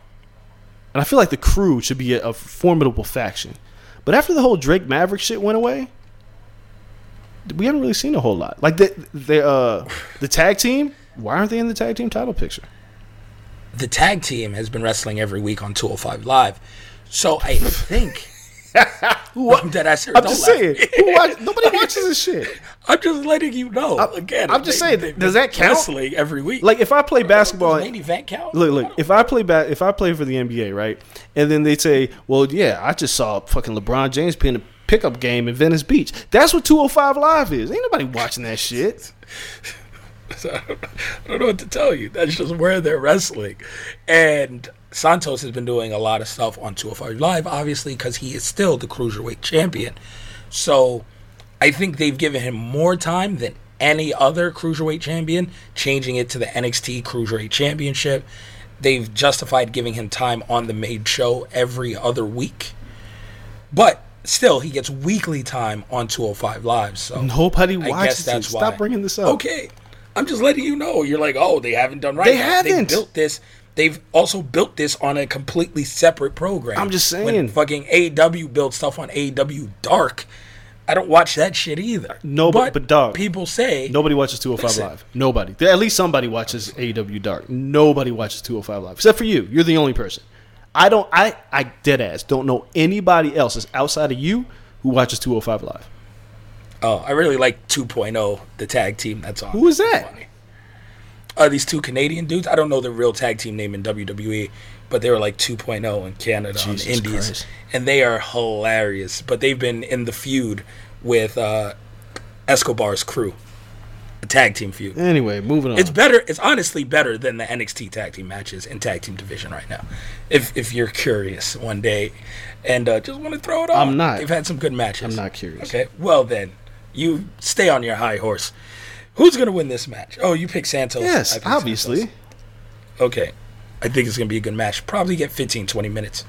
and I feel like the crew should be a, a formidable faction. But after the whole Drake Maverick shit went away, we haven't really seen a whole lot. Like the the uh, the tag team, why aren't they in the tag team title picture? the tag team has been wrestling every week on 205 Live. So I think. [LAUGHS] I'm dead ass serious. I'm just saying, who watch, nobody watches this shit. [LAUGHS] I'm just letting you know. I'm- Again, I'm just they- saying, they've does that count? Wrestling every week. Like if I play basketball, Does main event count? Look, look. If I play ba- if I play for the NBA, right, and then they say, "Well, yeah, I just saw fucking LeBron James playing a pickup game in Venice Beach." That's what 205 Live is. Ain't nobody watching that shit. [LAUGHS] I don't know what to tell you. That's just where they're wrestling. And Santos has been doing a lot of stuff on 205 Live, obviously, because he is still the cruiserweight champion. So I think they've given him more time than any other cruiserweight champion, changing it to the NXT Cruiserweight Championship. They've justified giving him time on the main show every other week. But still, he gets weekly time on 205 Live. So Nobody I watches guess that's it. why. Stop bringing this up. Okay, I'm just letting you know. You're like, oh, they haven't done right. They Now, They haven't. built this. They've also built this on a completely separate program. I'm just saying. When fucking AEW built stuff on AEW Dark. I don't watch that shit either. No, but- but dog, people say Nobody watches 205 Listen. Live. Nobody. At least somebody watches AEW Dark. Nobody watches 205 Live except for you. You're the only person. I don't. I I dead ass don't know anybody else that's outside of you who watches 205 Live. Oh, I really like 2.0, the tag team that's on. Who is that? Funny. Uh, these two Canadian dudes. I don't know the real tag team name in WWE, but they were like 2.0 in Canada on the Indies, Christ. and they are hilarious. But they've been in the feud with uh, Escobar's crew, a tag team feud. Anyway, moving on. It's better. It's honestly better than the NXT tag team matches in tag team division right now. If if you're curious one day, and uh, just want to throw it off. I'm not. They've had some good matches. I'm not curious. Okay, well then, you stay on your high horse. Who's gonna win this match? Oh, you pick Santos. Yes, obviously. Santos. Okay, I think it's gonna be a good match. Probably get 15, 20 minutes.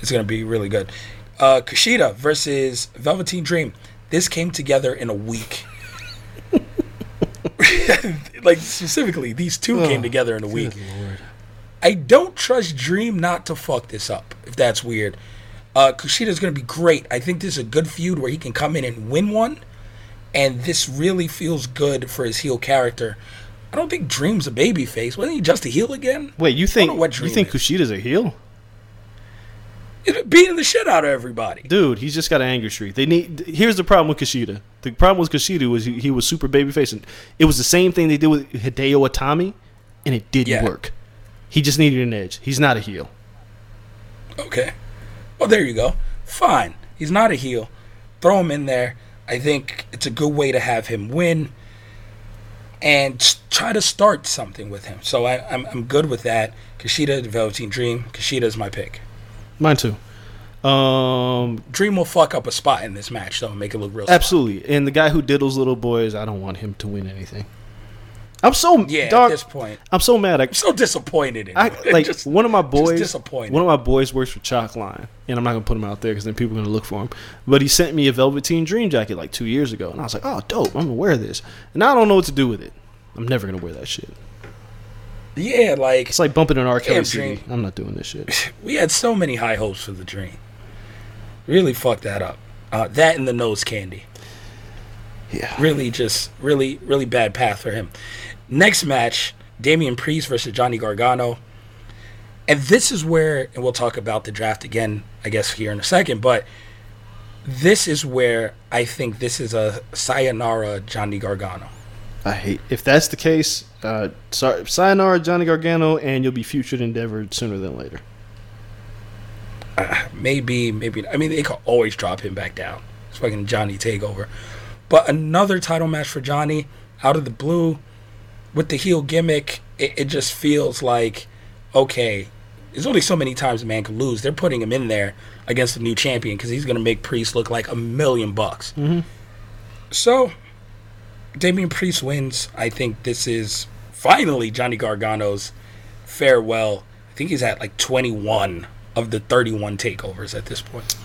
It's gonna be really good. Uh, Kushida versus Velveteen Dream. This came together in a week. [LAUGHS] like specifically, these two came together in a week. I don't trust Dream not to fuck this up. If that's weird, uh, Kushida's gonna be great. I think this is a good feud where he can come in and win one, and this really feels good for his heel character. I don't think Dream's a baby babyface. Wasn't he just a heel again? Wait, you think what you think is. Kushida's a heel? He's beating the shit out of everybody. Dude, he's just got an anger streak. They need. Here's the problem with Kushida. The problem with Kushida was he, he was super babyface, and it was the same thing they did with Hideo Itami, and it didn't Yeah. work. He just needed an edge. He's not a heel. Okay. Well, there you go. Fine. He's not a heel. Throw him in there. I think it's a good way to have him win and try to start something with him. So I, I'm, I'm good with that. Kushida, Velveteen Dream. Kushida is my pick. Mine too. Um, Dream will fuck up a spot in this match, though, and make it look real. spot. absolutely. And the guy who diddles little boys, I don't want him to win anything. I'm so Yeah, dog, at this point. I'm so mad. I, I'm so disappointed in I like [LAUGHS] Just- one of my boys. disappointed. One of my boys works for Chalkline, and I'm not gonna put him out there because then people are gonna look for him. But he sent me a Velveteen Dream jacket like two years ago, and I was like, "Oh, dope! I'm gonna wear this." And now I don't know what to do with it. I'm never gonna wear that shit. yeah, like It's like bumping an R. Kelly CD. I'm not doing this shit. [LAUGHS] we had so many high hopes for the Dream. Really fucked that up. Uh, that and the nose candy. Yeah. really just really really bad path for him. Next match, Damian Priest versus Johnny Gargano. And this is where and we'll talk about the draft again I guess here in a second, but this is where I think this is a sayonara Johnny Gargano. I hate if that's the case. Uh, sorry, sayonara, Johnny Gargano, and you'll be featured endeavored sooner than later. Maybe maybe I mean they could always drop him back down. It's fucking Johnny takeover. But another title match for Johnny out of the blue with the heel gimmick, it, it just feels like okay, there's only so many times a man can lose. They're putting him in there against the new champion because he's going to make Priest look like a million bucks. Mm-hmm. So, Damian Priest wins. I think this is finally Johnny Gargano's farewell. I think he's at like 21 of the 31 takeovers at this point.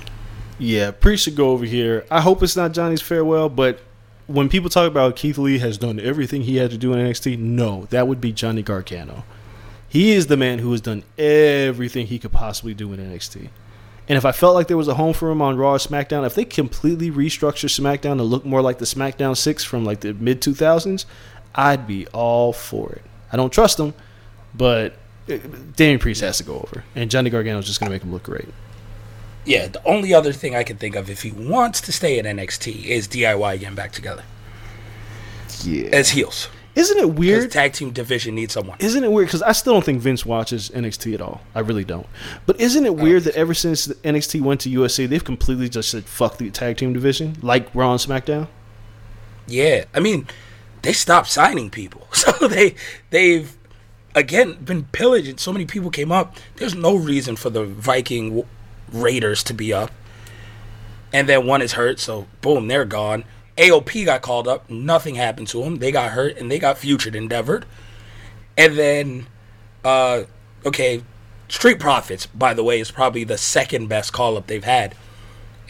Yeah, Priest should go over here. I hope it's not Johnny's farewell, but when people talk about Keith Lee has done everything he had to do in NXT, no, that would be Johnny Gargano. He is the man who has done everything he could possibly do in NXT. And if I felt like there was a home for him on Raw or SmackDown, if they completely restructure SmackDown to look more like the SmackDown 6 from like the mid 2000s, I'd be all for it. I don't trust him, but uh, Damian Priest has to go over. And Johnny Gargano is just going to make him look great. Yeah, the only other thing I can think of if he wants to stay at NXT is DIY getting back together Yeah. as heels. Isn't it weird? tag team division needs someone. Isn't it weird? Because I still don't think Vince watches NXT at all. I really don't. But isn't it weird that ever since NXT went to USA, they've completely just said fuck the tag team division, like Raw and SmackDown? Yeah, I mean, they stopped signing people, [LAUGHS] so they they've again been pillaged, and so many people came up. There's no reason for the Viking Raiders to be up, and then one is hurt, so boom, they're gone. AOP got called up, nothing happened to them. They got hurt, and they got futured endeavored, and then uh, okay, Street Profits, by the way, is probably the second best call up they've had,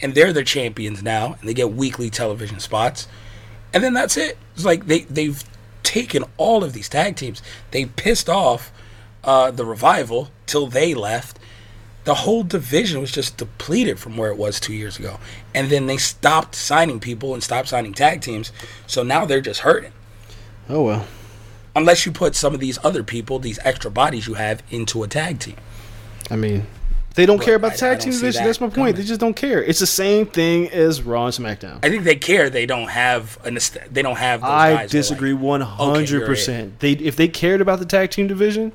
and they're the champions now, and they get weekly television spots and then that's it. It's like they they've taken all of these tag teams. They pissed off uh, the revival till they left. The whole division was just depleted from where it was two years ago, and then they stopped signing people and stopped signing tag teams. So now they're just hurting. Oh well. Unless you put some of these other people, these extra bodies you have, into a tag team. I mean, they don't But care about the tag don't team see division. that That's my point. coming. They just don't care. It's the same thing as Raw and SmackDown. I think they care. They don't have an. They don't have. Those I guys who are like, disagree one hundred percent. They if they cared about the tag team division,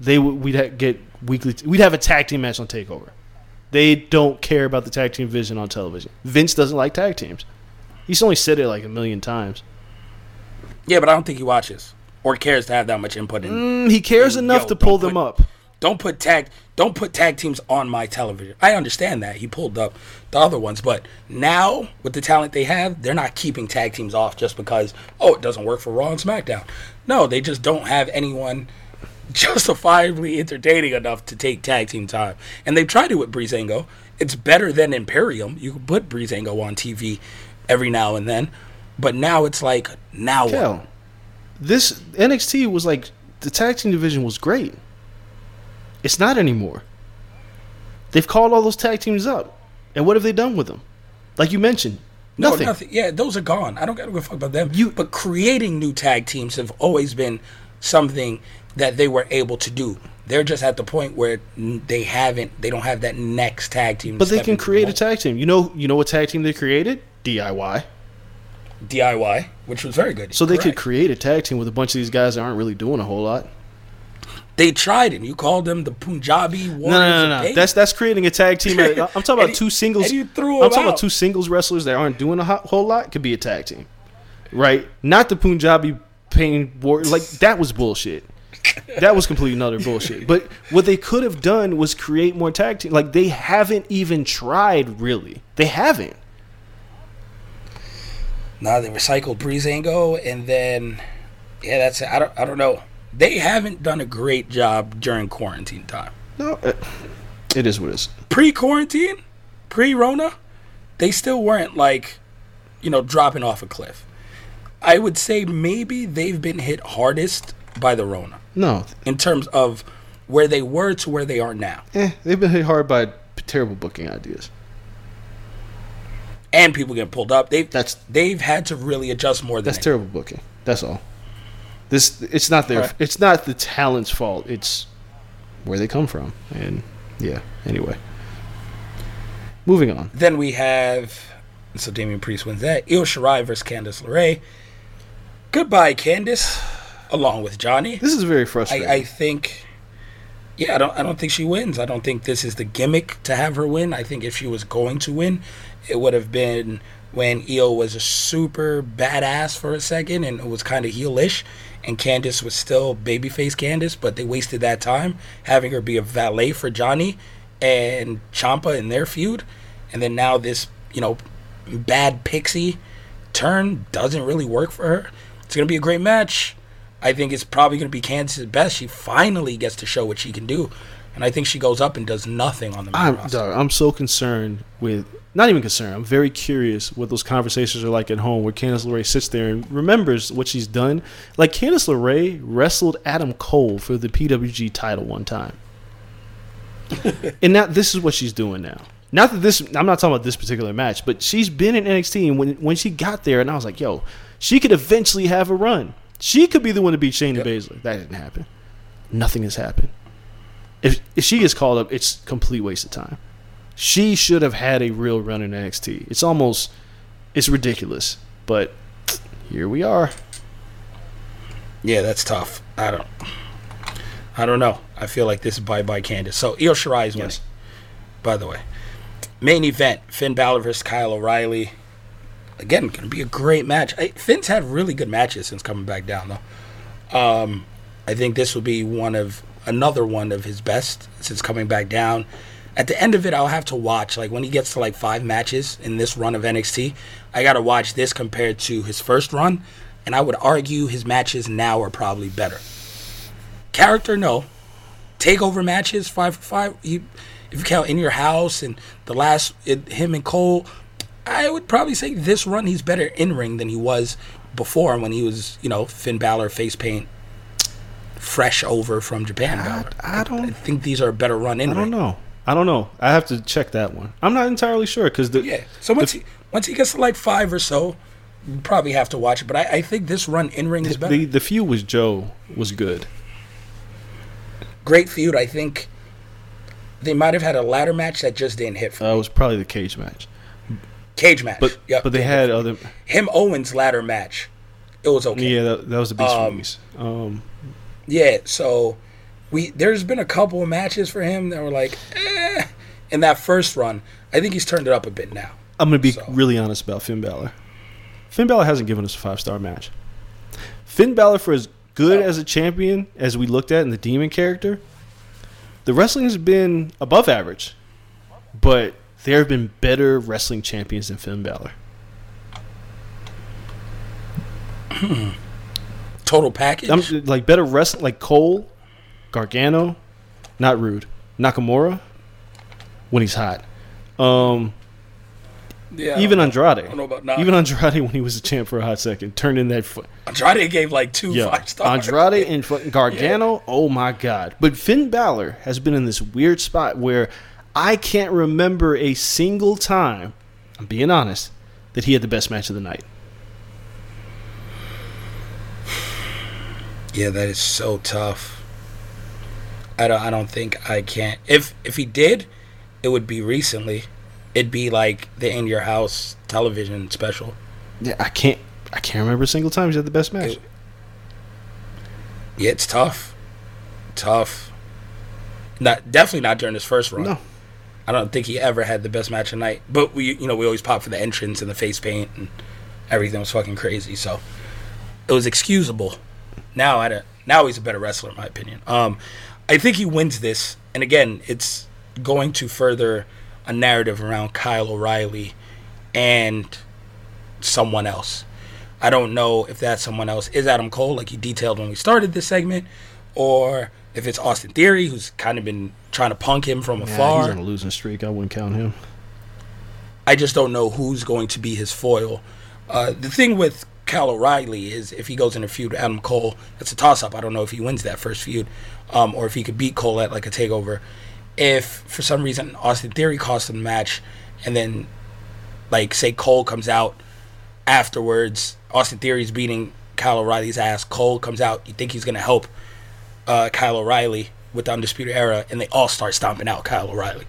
they would we'd ha- get weekly. we'd have a tag team match on Takeover. They don't care about the tag team division on television. Vince doesn't like tag teams. He's only said it like a million times. Yeah, but I don't think he watches or cares to have that much input in. Mm, he cares Yo, enough to don't pull them up. Don't put tag don't put tag teams on my television. I understand that. He pulled up the other ones, but now with the talent they have, they're not keeping tag teams off just because oh, it doesn't work for Raw and SmackDown. No, they just don't have anyone [LAUGHS] justifiably entertaining enough to take tag team time. And they've tried it with Breezango. It's better than Imperium. You can put Breezango on TV every now and then. But now it's like, now what? This NXT was like the tag team division was great. It's not anymore. They've called all those tag teams up, and what have they done with them? Like you mentioned, No, nothing. nothing. Yeah, those are gone. I don't gotta give a fuck about them. You- but creating new tag teams have always been something that they were able to do. They're just at the point where they haven't. They don't have that next tag team. But they can into the create a tag team. You know, you know what tag team they created? DIY. DIY, which was very good. So they could create a tag team with a bunch of these guys that aren't really doing a whole lot. They tried it. You called them the Punjabi Warriors. No, no, no, no. That's that's creating a tag team. [LAUGHS] I'm talking about you- two singles. and you threw I'm talking out. about two singles wrestlers that aren't doing a ho- whole lot. Could be a tag team, right? Not the Punjabi pain war. Like that was bullshit. [LAUGHS] That was completely another bullshit. But what they could have done was create more tag team. Like they haven't even tried. Really, they haven't. Nah, they recycled Breezango, and then yeah, that's it. I don't. I don't know. They haven't done a great job during quarantine time. No, it is what it is. pre-quarantine, pre-Rona, they still weren't like, you know, dropping off a cliff. I would say maybe they've been hit hardest by the Rona No, in terms of where they were to where they are now, eh, they've been hit hard by terrible booking ideas. and people get pulled up. They've That's- they've had to really adjust more than That's terrible booking. That's all. This it's not their Right. it's not the talent's fault. It's where they come from. And yeah. Anyway, moving on. Then we have so Damian Priest wins that. Io Shirai versus Candice LeRae. Goodbye, Candice, along with Johnny. This is very frustrating. I, I think yeah, I don't I don't think she wins. I don't think this is the gimmick to have her win. I think if she was going to win, it would have been when Io was a super badass for a second and it was kind of heelish and Candice was still babyface Candice, but they wasted that time having her be a valet for Johnny and Ciampa in their feud. And then now this, you know, bad pixie turn doesn't really work for her. It's going to be a great match. I think it's probably going to be Candice's best. She finally gets to show what she can do. And I think she goes up and does nothing on the main I'm roster. dog, I'm so concerned with not even concerned. I'm very curious what those conversations are like at home where Candice LeRae sits there and remembers what she's done. Like Candice LeRae wrestled Adam Cole for the PWG title one time. [LAUGHS] and now this is what she's doing now. Not that this I'm not talking about this particular match, but she's been in NXT and when when she got there and I was like, yo, she could eventually have a run. She could be the one to beat Shayna Baszler. That didn't happen. Nothing has happened. If if she gets called up, it's complete waste of time. She should have had a real run in NXT. It's almost it's ridiculous, but here we are. Yeah, that's tough. I don't. I don't know. I feel like this is bye bye Candice. So Io Shirai is winning. Yes. By the way, main event: Finn Balor versus Kyle O'Reilly. Again, going to be a great match. I, Finn's had really good matches since coming back down, though. Um, I think this will be one of another one of his best since coming back down. At the end of it, I'll have to watch like when he gets to like five matches in this run of NXT. I got to watch this compared to his first run, and I would argue his matches now are probably better. Character, no. Takeover matches, five for five. If you count in your house and the last it, him and Cole, I would probably say this run he's better in ring than he was before when he was, you know, Finn Balor face paint, fresh over from Japan. Balor. I don't- I think these are a better run in I don't know. I don't know. I have to check that one. I'm not entirely sure because the Yeah. So once he once he gets to like five or so, you probably have to watch it. But I, I think this run in ring is better. the the feud with Joe was good. Great feud. I think they might have had a ladder match that just didn't hit for Uh, was probably the cage match, cage match. but Yep, but they had hit. other. him Owens ladder match. It was okay. Yeah, that, that was the beast Um, movies. Um, Yeah, so we there's been a couple of matches for him that were like, eh, in that first run. I think he's turned it up a bit now. I'm gonna be so- really honest about Finn Balor. Finn Balor hasn't given us a five star match. Finn Balor, for as good as a champion as we looked at in the Demon character, the wrestling has been above average. But there have been better wrestling champions than Finn Balor. [CLEARS THROAT] Total package. I'm like better wrestling, like Cole. Gargano, not Roode. Nakamura when he's hot. Um, Yeah, even. Andrade. I don't know about not. Even Andrade when he was a champ for a hot second turned in that. Fu- Andrade gave like two yeah, five stars. Andrade and [LAUGHS] fucking Gargano. Oh my god! But Finn Balor has been in this weird spot where I can't remember a single time. I'm being honest that he had the best match of the night. Yeah, that is so tough. I don't. I don't think I can. If if he did, it would be recently. It'd be like the In Your House television special. Yeah, I can't. I can't remember a single time he's had the best match. Yeah, it's tough. Tough. Not definitely not during his first run. No. I don't think he ever had the best match of the night. But we, you know, we always pop for the entrance and the face paint and everything was fucking crazy. So it was excusable. Now I don't, now he's a better wrestler in my opinion. Um, I think he wins this, and again, it's going to further a narrative around Kyle O'Reilly and someone else. I don't know if that someone else is Adam Cole, like you detailed when we started this segment, or if it's Austin Theory, who's kind of been trying to punk him from afar. he's on a losing streak. I wouldn't count him. I just don't know who's going to be his foil. Uh, the thing with Kyle O'Reilly is if he goes in a feud with Adam Cole, that's a toss up. I don't know if he wins that first feud, um, or if he could beat Cole at like a takeover. If for some reason Austin Theory costs him the match, and then like say Cole comes out afterwards, Austin Theory's beating Kyle O'Reilly's ass. Cole comes out. You think he's gonna help uh, Kyle O'Reilly with the Undisputed Era, and they all start stomping out Kyle O'Reilly.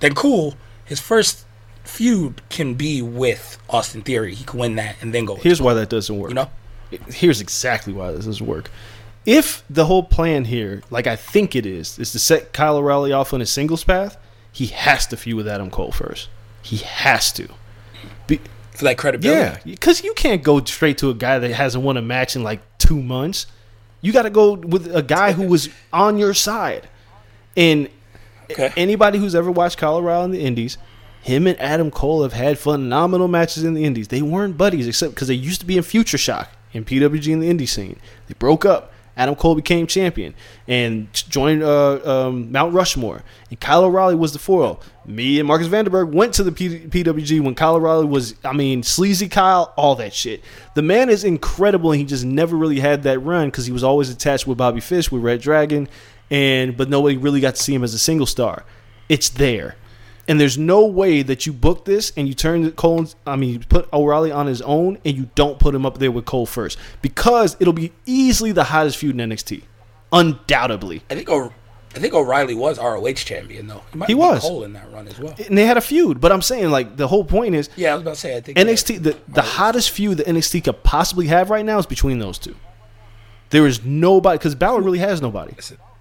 Then cool. His first feud can be with Austin Theory. He can win that and then go. Here's why that doesn't work. you know. here's exactly why this doesn't work. If the whole plan here, like I think it is, is to set Kyle O'Reilly off on a singles path, he has to feud with Adam Cole first. He has to. Be, For that credibility. yeah, because you can't go straight to a guy that hasn't won a match in like two months. You got to go with a guy who was on your side. And Okay. anybody who's ever watched Kyle O'Reilly in the Indies, him and Adam Cole have had phenomenal matches in the Indies. They weren't buddies except because they used to be in Future Shock in PWG in the indie scene. They broke up. Adam Cole became champion and joined uh, um, Mount Rushmore. And Kyle O'Reilly was the foil. Me and Marcus Vanderberg went to the P- PWG when O'Reilly was, I mean, sleazy Kyle, all that shit. The man is incredible, and he just never really had that run because he was always attached with Bobby Fish with Red Dragon, and but nobody really got to see him as a single star. It's there. And there's no way that you book this and you turn Cole. I mean, put O'Reilly on his own and you don't put him up there with Cole first because it'll be easily the hottest feud in NXT, undoubtedly. I think o- I think O'Reilly was ROH champion though. might He beat was. Cole in that run as well. And they had a feud, but I'm saying like the whole point is Yeah, I was about to say. I think NXT. The the hottest feud that NXT could possibly have right now is between those two. There is nobody because Balor really has nobody.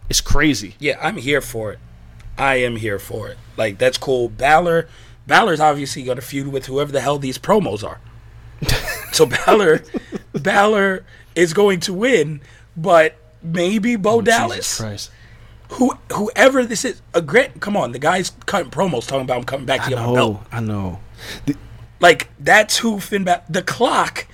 It's crazy. Yeah, I'm here for it. I am here for it. Like that's cool. Balor, Balor's obviously going to feud with whoever the hell these promos are. [LAUGHS] so Balor, Balor is going to win, but maybe Bo Dallas, Oh, Jesus Christ. Who whoever this is, a great. Come on, the guy's cutting promos talking about him coming back to I get my belt. know. I know. Like that's who Finn. The clock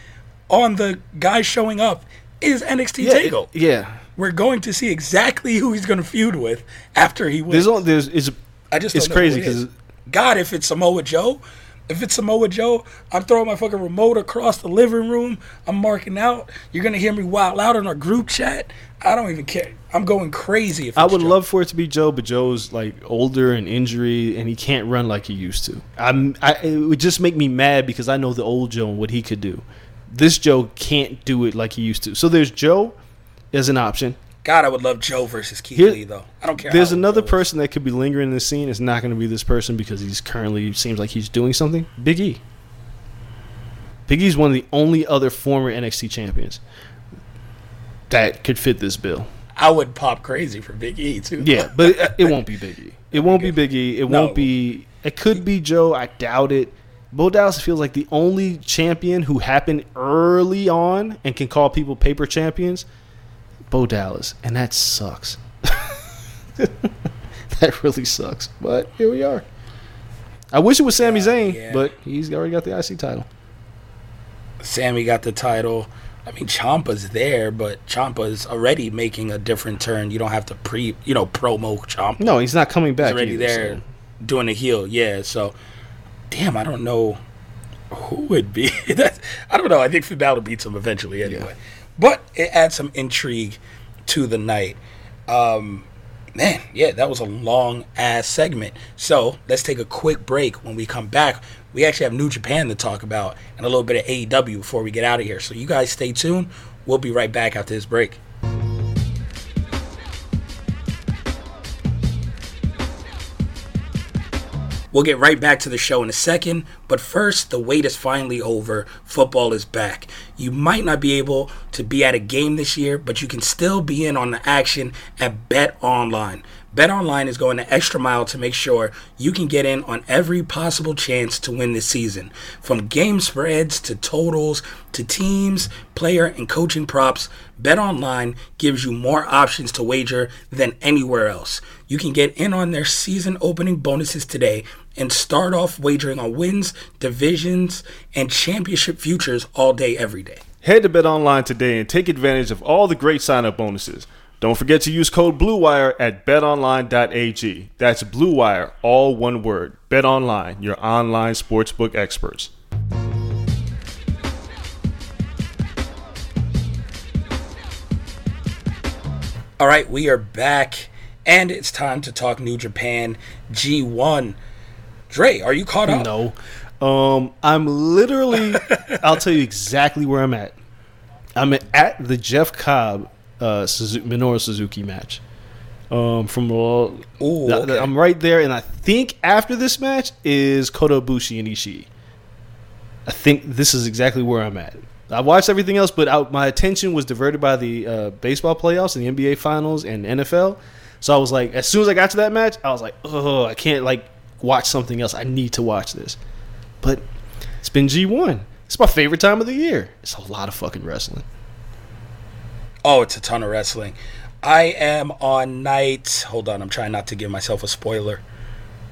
on the guy showing up is NXT Yeah, Takeover. yeah. We're going to see exactly who he's going to feud with after he wins. There's all there's is I just it's don't know crazy who it is. because God, if it's Samoa Joe, if it's Samoa Joe, I'm throwing my fucking remote across the living room. I'm marking out. You're gonna hear me wild out in our group chat. I don't even care. I'm going crazy. If I would Joe. love for it to be Joe, but Joe's like older and injury, and he can't run like he used to. I'm, I, it would just make me mad because I know the old Joe and what he could do. This Joe can't do it like he used to. So there's Joe as an option. God, I would love Joe versus Keith Here- Lee though. I don't care. There's another person that could be lingering in the scene. It's not going to be this person because he's currently seems like he's doing something. Big E. Big E's one of the only other former NXT champions that could fit this bill. I would pop crazy for Big E too. Yeah, but it, won't be Big E. It won't be Big E. It No. won't be. It could be Joe. I doubt it. Bo Dallas feels like the only champion who happened early on and can call people paper champions. Bo Dallas, and that sucks. [LAUGHS] that really sucks. But here we are. I wish it was Sami Zayn, yeah. but he's already got the IC title. Sami got the title. I mean, Ciampa's there, but Ciampa's already making a different turn. You don't have to pre, you know, promo Ciampa. No, he's not coming back. He's already either, there so. doing a heel. Yeah, so damn, I don't know who would be. [LAUGHS] I don't know. I think Balor beats him eventually anyway. But it adds some intrigue to the night. Um, man, yeah, that was a long ass segment. So let's take a quick break. When we come back, we actually have New Japan to talk about and a little bit of AEW before we get out of here. So you guys stay tuned. We'll be right back after this break. We'll get right back to the show in a second, but first, the wait is finally over. Football is back. You might not be able to be at a game this year, but you can still be in on the action at Bet Online. Bet Online is going the extra mile to make sure you can get in on every possible chance to win this season. From game spreads to totals to teams, player, and coaching props, Bet Online gives you more options to wager than anywhere else. You can get in on their season opening bonuses today and start off wagering on wins, divisions, and championship futures all day, every day. Head to Bet Online today and take advantage of all the great sign-up bonuses. Don't forget to use code BLUEWIRE at betonline.ag. That's BLUEWIRE, all one word. BetOnline, your online sportsbook experts. All right, we are back, and it's time to talk New Japan G1. Dre, are you caught up? No. Um, I'm literally, [LAUGHS] I'll tell you exactly where I'm at. I'm at the Jeff Cobb uh, Suzuki, Minoru Suzuki match. Um, from Ooh, okay. I'm right there, and I think after this match is Kota Ibushi and Ishii. I think this is exactly where I'm at. I watched everything else, but I, my attention was diverted by the uh, baseball playoffs and the NBA finals and NFL. So I was like, as soon as I got to that match, I was like, oh, I can't like watch something else. I need to watch this. But it's been G1. It's my favorite time of the year. It's a lot of fucking wrestling. Oh, it's a ton of wrestling. I am on night. Hold on, I'm trying not to give myself a spoiler.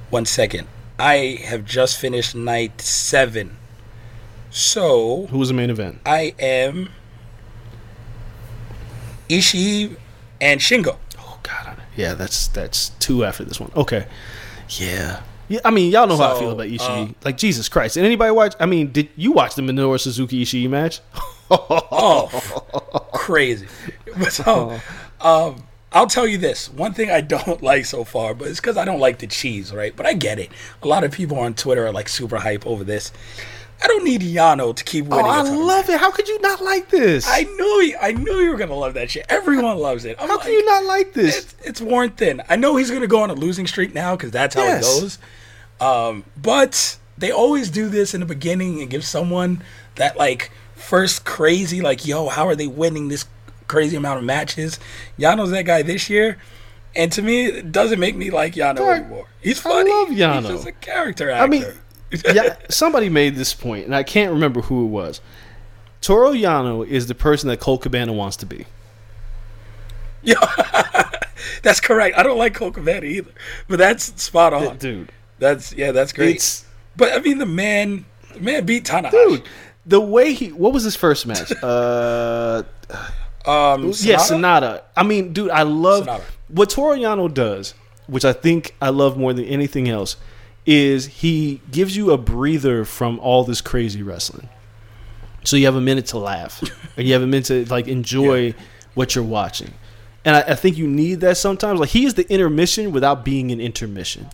One second. I have just finished night seven. So Who was the main event? I am Ishii and Shingo. Oh God, yeah, that's that's two after this one. Okay, yeah, yeah. I mean, y'all know how I feel about Ishii. uh, like Jesus Christ, did anybody watch? I mean, did you watch the Minoru Suzuki Ishii match? [LAUGHS] Oh, crazy. So, um, I'll tell you this. One thing I don't [LAUGHS] like so far, but it's because I don't like the cheese, right? But I get it. A lot of people on Twitter are like super hype over this. I don't need Yano to keep Oh, winning. I ton of love it. How could you not like this? I knew you, I knew you were gonna love that shit. Everyone loves it. I'm How like, can you not like this? It's, it's worn thin. I know he's gonna go on a losing streak now because that's how Yes. it goes. Um, but they always do this in the beginning and give someone that like first crazy like, yo, how are they winning this crazy amount of matches? Yano's that guy this year. And to me, it doesn't make me like Yano Dog, anymore. He's funny I love Yano. He's just a character actor. I mean, yeah, somebody made this point, and I can't remember who it was. Toru Yano is the person that Colt Cabana wants to be. [LAUGHS] Yeah that's correct. I don't like Colt Cabana either, but that's spot on. Dude, That's yeah, that's great. it's but I mean, the man, the man beat Tanahashi. dude. The way he, what was his first match? [LAUGHS] Uh, Um, Yeah, Sanada? Sanada. I mean, dude, I love Sanada. what Toru Yano does, which I think I love more than anything else, is he gives you a breather from all this crazy wrestling. So you have a minute to laugh, and [LAUGHS] you have a minute to like enjoy what you're watching, and I, I think you need that sometimes. Like he is the intermission without being an intermission.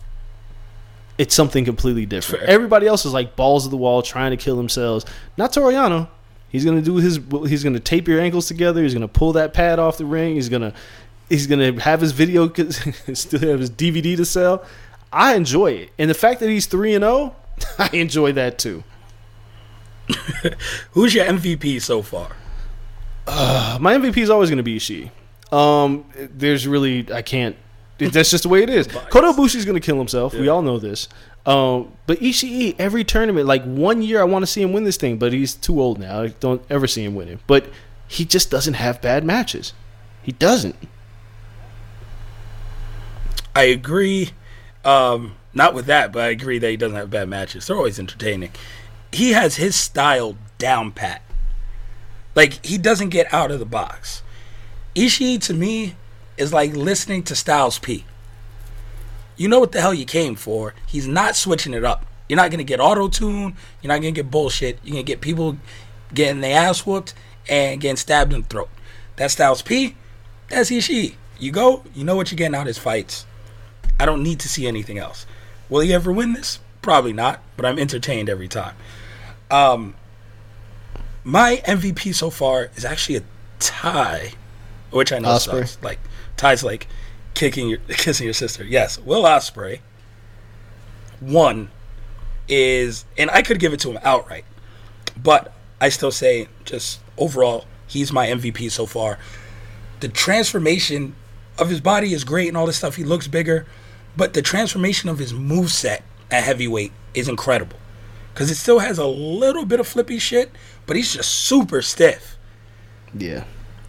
It's something completely different. Fair. Everybody else is like balls of the wall trying to kill themselves. Not Toru Yano. He's gonna do his. He's gonna tape your ankles together. He's gonna pull that pad off the ring. He's gonna. He's gonna have his video. [LAUGHS] Still have his DVD to sell. I enjoy it, and the fact that he's three and zero, [LAUGHS] I enjoy that too. [LAUGHS] Who's your MVP so far? Uh, my MVP is always gonna be Ishii. Um, there's really I can't. That's just the way it is. Kota Ibushi's gonna kill himself. We all know this. Um, but Ishii every tournament, like one year, I want to see him win this thing, but he's too old now. I don't ever see him winning. But he just doesn't have bad matches. He doesn't. I agree. Um, not with that, but I agree that he doesn't have bad matches. They're always entertaining. He has his style down pat. Like he doesn't get out of the box. Ishii to me is like listening to Styles P. You know what the hell you came for. He's not switching it up. You're not gonna get auto tune. You're not gonna get bullshit. You're gonna get people getting their ass whooped and getting stabbed in the throat. That's Styles P. That's Ishii. You go. You know what you're getting out of his fights. I don't need to see anything else. Will he ever win this? Probably not. But I'm entertained every time. Um, my MVP so far is actually a tie, which I know Ospreay. sucks. Like ties, like kicking your [LAUGHS] kissing your sister. Yes, Will Ospreay. One is, and I could give it to him outright, but I still say just overall he's my MVP so far. The transformation of his body is great and all this stuff. He looks bigger, but the transformation of his moveset at heavyweight is incredible because it still has a little bit of flippy shit, but he's just super stiff, Yeah.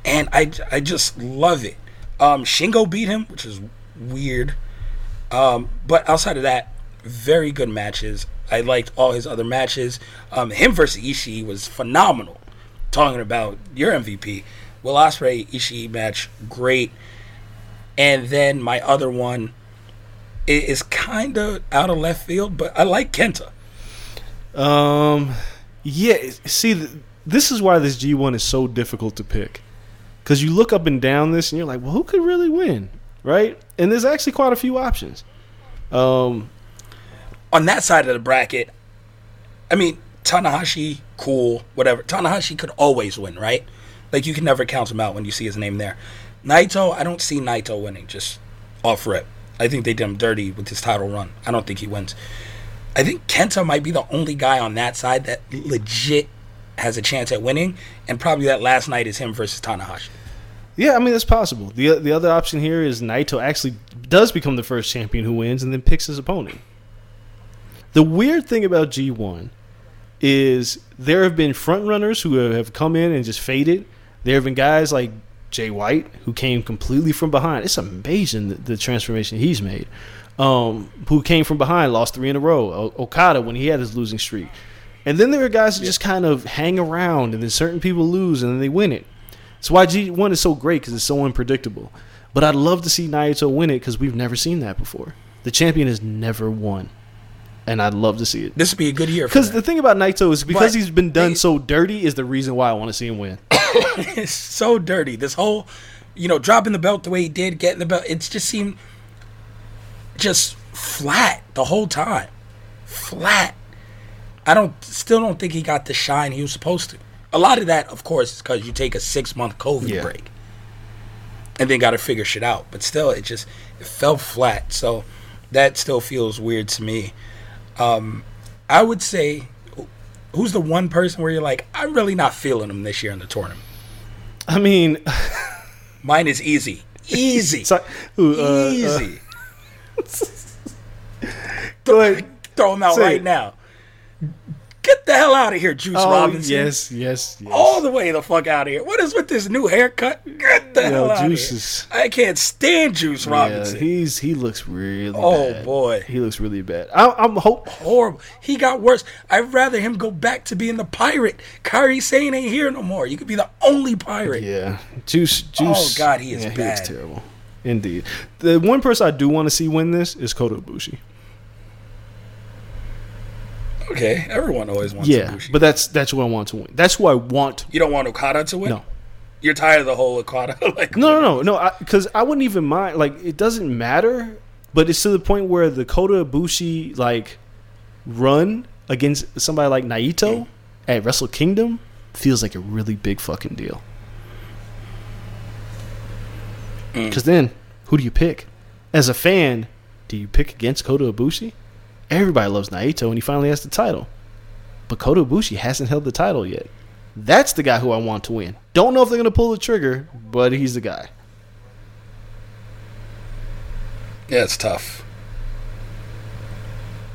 and I I just love it. Um, Shingo beat him, which is weird, um, but outside of that, very good matches. I liked all his other matches. Um, him versus Ishii was phenomenal. Talking about your MVP, Will Ospreay Ishii match, great. And then my other one is kind of out of left field, but I like Kenta. Um, yeah. See, this is why this G1 is so difficult to pick. Because you look up and down this, and you're like, well, who could really win, right? And there's actually quite a few options. Um, on that side of the bracket, I mean, Tanahashi, cool, whatever. Tanahashi could always win, right? Like, you can never count him out when you see his name there. Naito, I don't see Naito winning, just off rip. I think they did him dirty with his title run. I don't think he wins. I think Kenta might be the only guy on that side that legit has a chance at winning, and probably that last night is him versus Tanahashi. yeah, I mean, that's possible. the The other option here is Naito actually does become the first champion who wins, and then picks his opponent. The weird thing about G1 is there have been front runners who have come in and just faded. There have been guys like Jay White who came completely from behind. It's amazing the, the transformation he's made. Um, who came from behind, lost three in a row. O- Okada when he had his losing streak, and then there are guys that just kind of hang around, and then certain people lose and then they win it. That's why G1 is so great because it's so unpredictable. But I'd love to see Naito win it because we've never seen that before. The champion has never won, and I'd love to see it. This would be a good year Because the thing about Naito is because But he's been done they- so dirty is the reason why I want to see him win. [COUGHS] it's so dirty. This whole, you know, dropping the belt the way he did, getting the belt, it's just seemed just flat the whole time. Flat. I don't, still don't think he got the shine he was supposed to. A lot of that, of course, is because you take a six month COVID Yeah. break and then got to figure shit out. But still, it just it fell flat. So that still feels weird to me. Um, I would say, who's the one person where you're like, I'm really not feeling him this year in the tournament? I mean, [LAUGHS] Mine is easy. Easy. [LAUGHS] who, uh, uh, Easy. go ahead. Throw him out say right it. now. Get the hell out of here, Juice Oh, Robinson. yes, yes, yes. All the way the fuck out of here. What is with this new haircut? Get the Yo, hell out Juice of here. is- I can't stand Juice yeah, Robinson. he's he looks really Oh, bad. boy. he looks really bad. I, I'm hope. Horrible. He got worse. I'd rather him go back to being the pirate. Kairi Sane ain't here no more. You could be the only pirate. Yeah, Juice, oh, Juice. Oh, God, he is yeah, He looks terrible. Indeed, the one person I do want to see win this is Kota Ibushi. Okay, everyone always wants Yeah, Ibushi. but that's that's who I want to win. That's who I want. you don't want Okada to win. No. You're tired of the whole Okada. [LAUGHS] like No, no, no, no. Because I, wouldn't even mind. Like, it doesn't matter. But it's to the point where the Kota Ibushi like run against somebody like Naito mm. at Wrestle Kingdom feels like a really big fucking deal. Mm. Because then, who do you pick? As a fan, do you pick against Kota Ibushi? Everybody loves Naito, and he finally has the title. But Kota Ibushi hasn't held the title yet. That's the guy who I want to win. Don't know if they're going to pull the trigger, but he's the guy. Yeah, it's tough.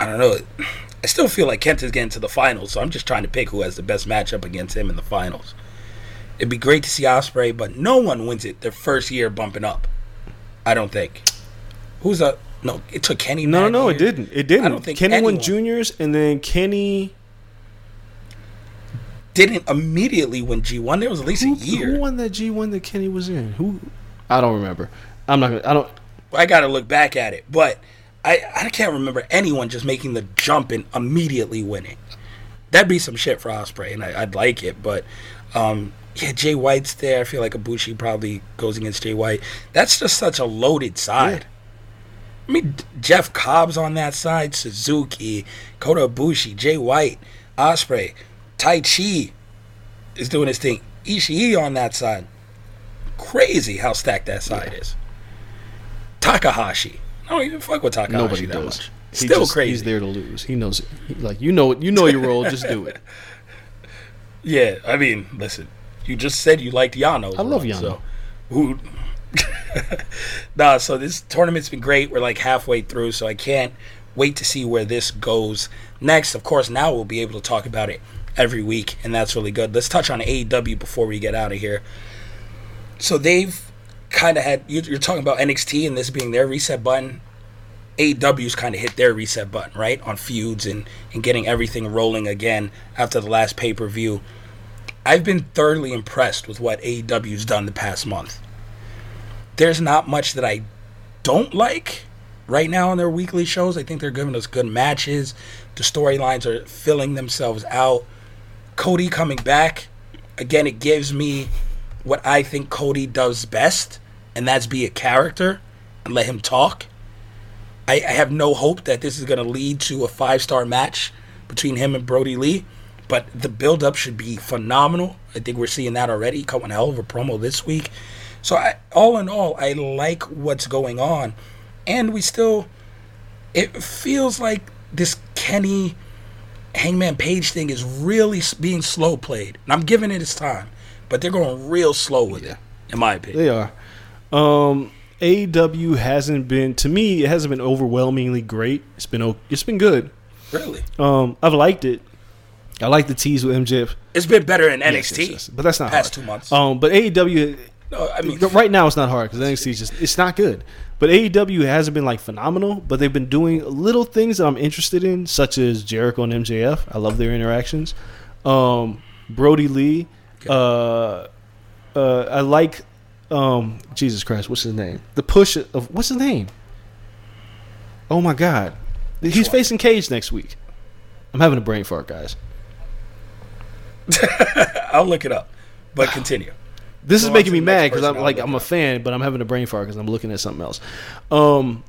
I don't know. I still feel like Kent is getting to the finals, so I'm just trying to pick who has the best matchup against him in the finals. It'd be great to see Ospreay, but no one wins it their first year bumping up. I don't think. Who's a no? It took Kenny. No, mad no, it didn't. It didn't. I don't think Kenny won juniors, and then Kenny. didn't immediately win G1. There was at least Who, a year. who won that G one that Kenny was in? Who? I don't remember. I'm not. Gonna, I don't. I got to look back at it, but I I can't remember anyone just making the jump and immediately winning. That'd be some shit for Ospreay, and I, I'd like it, but um, yeah, Jay White's there. I feel like Ibushi probably goes against Jay White. That's just such a loaded side. I mean, Jeff Cobb's on that side, Suzuki, Kota Ibushi, Jay White, Ospreay, Tai Chi is doing his thing. Ishii on that side. Crazy how stacked that side is. Takahashi. I don't even fuck with Takahashi Nobody that does. much. He Still just- crazy. He's there to lose. He knows it. He- like you know, you know your role. Just do it. [LAUGHS] Yeah, I mean, listen, you just said you liked Yano. I love Yano. So who? [LAUGHS] [LAUGHS] nah, so this tournament's been great. We're like halfway through, so I can't wait to see where this goes next. Of course, now we'll be able to talk about it every week, and that's really good. Let's touch on AEW before we get out of here. So they've kind of had you- you're talking about NXT and this being their reset button. AEW's kind of hit their reset button, right? On feuds and, and getting everything rolling again after the last pay per view. I've been thoroughly impressed with what AEW's done the past month. There's not much that I don't like right now on their weekly shows. I think they're giving us good matches. The storylines are filling themselves out. Cody coming back, again, it gives me what I think Cody does best, and that's be a character and let him talk. I, I have no hope that this is going to lead to a five star match between him and Brodie Lee, but the build up should be phenomenal. I think we're seeing that already. Coming a hell of a promo this week. So, I, all in all, I like what's going on. And we still, it feels like this Kenny Hangman Page thing is really being slow played. And I'm giving it its time, but they're going real slow with it, in my opinion. They are. Um, AEW hasn't been to me. It hasn't been overwhelmingly great. It's been it's been good. Really. Um, I've liked it. I like the tease with MJF. It's been better in Yes, NXT. yes, yes. but that's not past hard. two months. Um, but AEW no, I mean, right now it's not hard because NXT is just it's not good. But AEW hasn't been like phenomenal, but they've been doing little things that I'm interested in, such as Jericho and MJF. I love their interactions. Um, Brodie Lee. Uh, uh, I like. Um, Jesus Christ, what's his name? The push of what's his name? Oh my God, he's one? facing Cage next week. I'm having a brain fart, guys. [LAUGHS] I'll look it up. But continue. This is making me mad because I'm like I'm a fan, but I'm having a brain fart because I'm looking at something else. Um,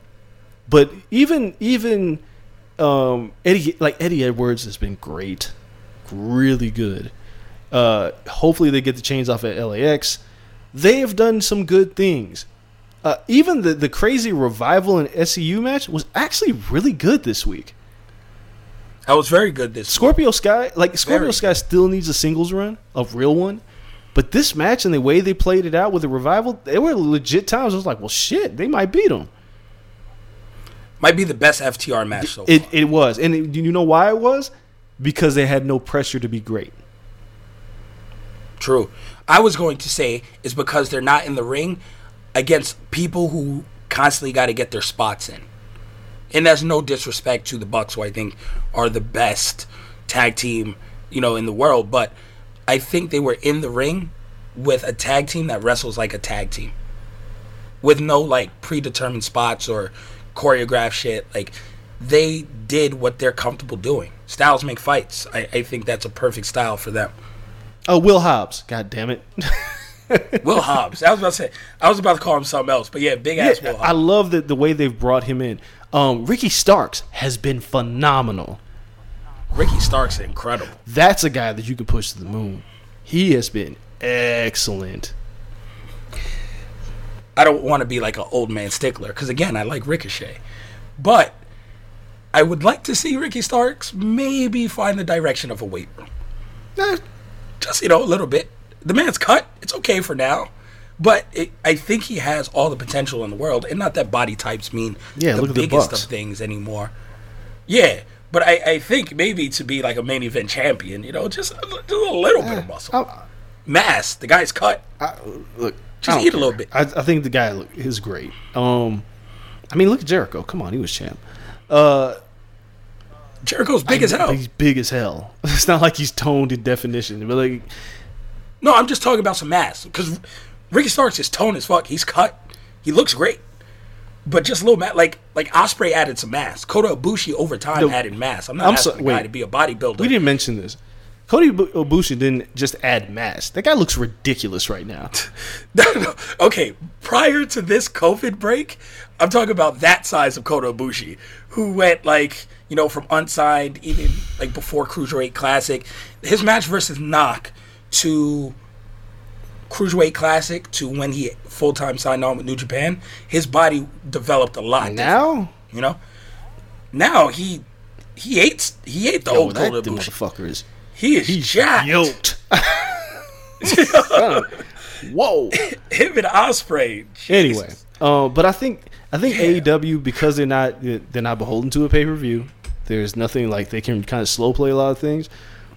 but even even um, Eddie like Eddie Edwards has been great, really good. Uh, hopefully they get the chains off at LAX. They have done some good things. Uh, even the the crazy revival and SCU match was actually really good this week. That was very good this week. Scorpio Sky, like Scorpio Very Sky, still needs a singles run, a real one. But this match and the way they played it out with the revival, they were legit times. I was like, well, shit, they might beat them. Might be the best FTR match so It far. it was, and it, you know why it was? Because they had no pressure to be great. True. I was going to say is because they're not in the ring against people who constantly got to get their spots in. And that's no disrespect to the Bucks, who I think are the best tag team, you know, in the world. But I think they were in the ring with a tag team that wrestles like a tag team, with no like predetermined spots or choreographed shit. Like they did what they're comfortable doing. Styles make fights. I, I think that's a perfect style for them. Oh, Will Hobbs, god damn it! [LAUGHS] Will Hobbs. I was about to say. I was about to call him something else, but yeah, big ass Will I love that the way they've brought him in. Um, Ricky Starks has been phenomenal. Ricky Stark's incredible. That's a guy that you could push to the moon. He has been excellent. I don't want to be like an old man stickler because again, I like Ricochet, but I would like to see Ricky Starks maybe find the direction of a weight room. Eh, just you know a little bit. The man's cut. It's okay for now. But it, I think he has all the potential in the world, and not that body types mean Yeah, the at the biggest of things anymore. Yeah, but I, I think maybe to be like a main event champion, you know, just a, just a little bit of muscle. I, Mass. The guy's cut. I, look, Just I eat a little bit. I, I think the guy look, is great. Um, I mean, look at Jericho. Come on, he was champ. Uh, Jericho's big as hell. He's big as hell. [LAUGHS] It's not like he's toned in definition, but like No, I'm just talking about some mass because Ricky Starks is toned as fuck. He's cut. He looks great, but just a little mass. Like like Ospreay added some mass. Kota Ibushi over time No, added mass. I'm not I'm asking so- the guy wait. to be a bodybuilder. we didn't mention this. Cody Bu- Ibushi didn't just add mass. That guy looks ridiculous right now. [LAUGHS] okay, prior to this COVID break, I'm talking about that size of Kota Ibushi, who went like you know from unsigned even like before Cruiserweight Classic, his match versus Knock to Cruiserweight Classic to when he full time signed on with New Japan, his body developed a lot. now, you know, now he he ate he ate the oh, old that the motherfucker is He is jacked. yoked. [LAUGHS] [LAUGHS] Whoa. Him and Ospreay. Anyway, uh, but I think I think AEW because they're not they're not beholden to a pay per view. There's nothing like they can kind of slow play a lot of things.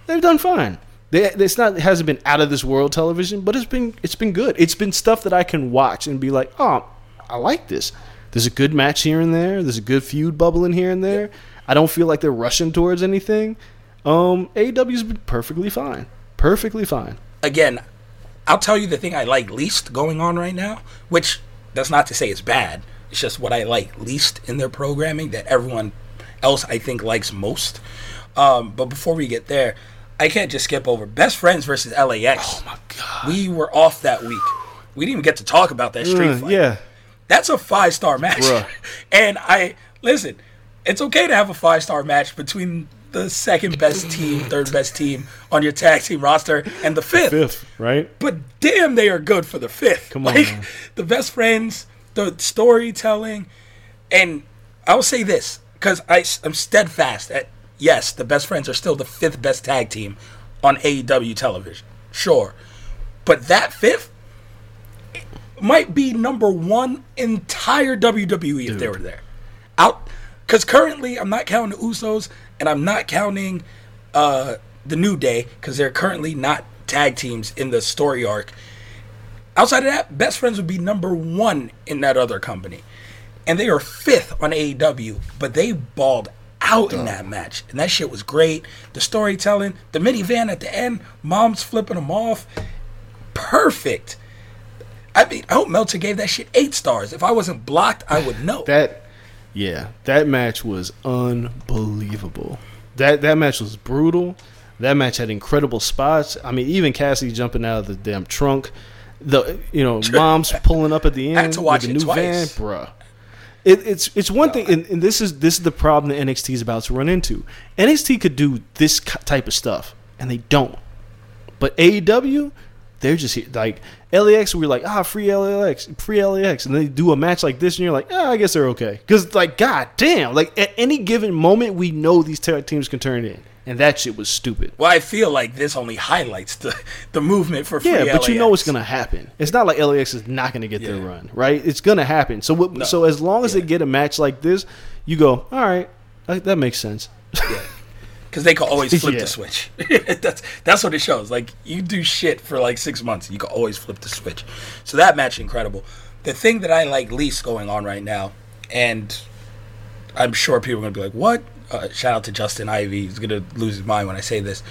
They've done fine. They, it's not it hasn't been out of this world television, but it's been it's been good. It's been stuff that I can watch and be like, oh, I like this. There's a good match here and there. There's a good feud bubbling here and there. I don't feel like they're rushing towards anything. Um, AEW's been perfectly fine, perfectly fine. again, I'll tell you the thing I like least going on right now, which that's not to say it's bad. It's just what I like least in their programming that everyone else I think likes most. Um, but before we get there, I can't just skip over Best Friends versus LAX. Oh my god, we were off that week. We didn't even get to talk about that street Uh, fight. yeah, That's a five star match. Bruh. [LAUGHS] and I listen, it's okay to have a five star match between the second best team, third best team on your tag team roster, and the fifth. fifth, right? But damn, they are good for the fifth. Come on, like [LAUGHS] the best friends, the storytelling, and I will say this because I'm steadfast at yes, the best friends are still the fifth best tag team on AEW television. Sure, but that fifth might be number one entire WWE if they were there. Out because currently I'm not counting the Usos and I'm not counting uh, the New Day because they're currently not tag teams in the story arc. Outside of that, Best Friends would be number one in that other company, and they are fifth on AEW. But they balled out in that match, and that shit was great. The storytelling, the minivan at the end, mom's flipping them off, perfect. I mean, I hope Meltzer gave that shit eight stars. If I wasn't blocked, I would know. [SIGHS] That, yeah, that match was unbelievable. That that match was brutal. That match had incredible spots. I mean, even Cassie jumping out of the damn trunk. The you know, [LAUGHS] mom's pulling up at the end I had to watch with it the new twice. van, bruh. It, it's it's one thing, and, and this is this is the problem that NXT is about to run into. NXT could do this type of stuff, and they don't. But AEW, they're just here, like LAX. We're like, ah, free LAX, free LAX, and they do a match like this, and you're like, ah, I guess they're okay. Because like, god damn, like at any given moment, we know these teams can turn in, and that shit was stupid. Well, I feel like this only highlights the, the movement for free Yeah, but you know LAX. it's gonna happen. It's not like LAX is not gonna get their run, right? It's gonna happen. So, what, so as long as they get a match like this, you go, all right, that, that makes sense. Yeah. because they can always [LAUGHS] flip Yeah. the switch. [LAUGHS] that's that's what it shows. Like you do shit for like six months, you can always flip the switch. So that match incredible. The thing that I like least going on right now, and I'm sure people are gonna be like, "What?" Uh, shout out to Justin Ivy. He's gonna lose his mind when I say this,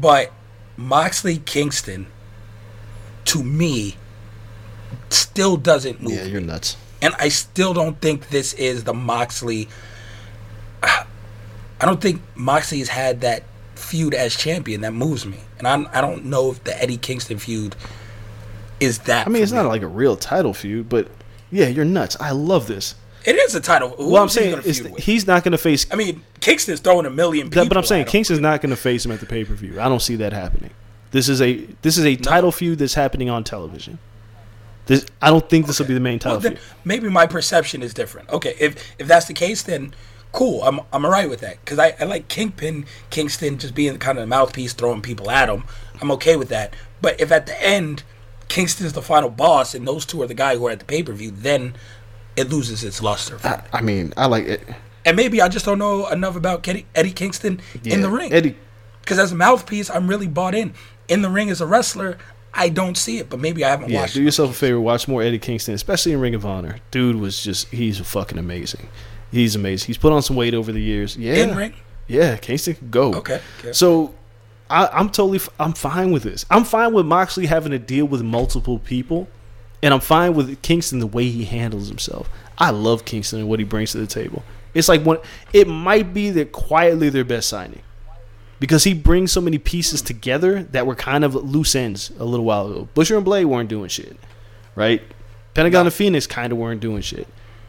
but Moxley Kingston, to me, still doesn't move. Yeah, you're nuts. And I still don't think this is the Moxley. [SIGHS] I don't think Moxley has had that feud as champion that moves me. And I'm, I don't know if the Eddie Kingston feud is that. I mean, it's me. not like a real title feud, but yeah, you're nuts. I love this. It is a title. Who Well, I'm he saying feud with? he's not going to face. I mean, Kingston's throwing a million people. but I'm saying. Kingston's not going to face him at the pay per view. I don't see that happening. This is a this is a title feud that's happening on television. This I don't think this will be the main title Well, feud. maybe my perception is different. Okay, if if that's the case, then cool. I'm I'm alright with that because I, I like Kingpin Kingston just being kind of the mouthpiece, throwing people at him. I'm okay with that. But if at the end Kingston's the final boss and those two are the guy who are at the pay per view, then it loses its luster. I, I mean, I like it. and maybe I just don't know enough about Eddie, Eddie Kingston in the ring. Eddie, Because as a mouthpiece, I'm really bought in. In the ring as a wrestler, I don't see it, but maybe I haven't yeah, watched do it. yourself a favor. Watch more Eddie Kingston, especially in Ring of Honor. Dude was just he's fucking amazing. He's amazing. He's put on some weight over the years. Yeah, In ring? Yeah, Kingston can go. Okay, okay. So I, I'm totally f- I'm fine with this. I'm fine with Moxley having to deal with multiple people, and I'm fine with Kingston the way he handles himself. I love Kingston and what he brings to the table. It's like one. It might be that quietly their best signing because he brings so many pieces together that were kind of loose ends a little while ago. Butcher and Blade weren't doing shit, right? Pentagon and Fenix kind of weren't doing shit,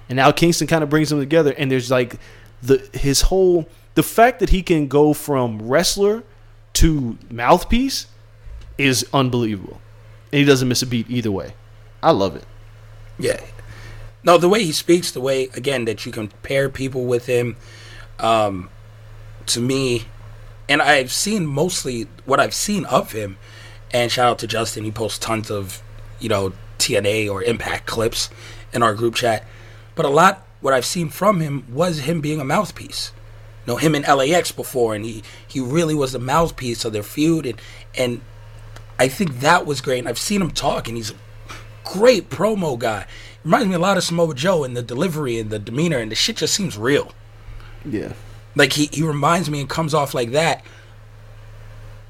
and now Kingston kind of brings them together. And there's like the his whole the fact that he can go from wrestler to mouthpiece is unbelievable, and he doesn't miss a beat either way. I love it. Yeah. No, the way he speaks, the way again that you compare people with him, um, to me, and I've seen mostly what I've seen of him. And shout out to Justin, he posts tons of, you know, TNA or Impact clips in our group chat. But a lot what I've seen from him was him being a mouthpiece. You know, him in LAX before, and he he really was the mouthpiece of their feud, and and I think that was great. And I've seen him talk, and he's a great promo guy. Reminds me a lot of Samoa Joe in the delivery and the demeanor, and the shit just seems real. Yeah. Like he, he reminds me and comes off like that.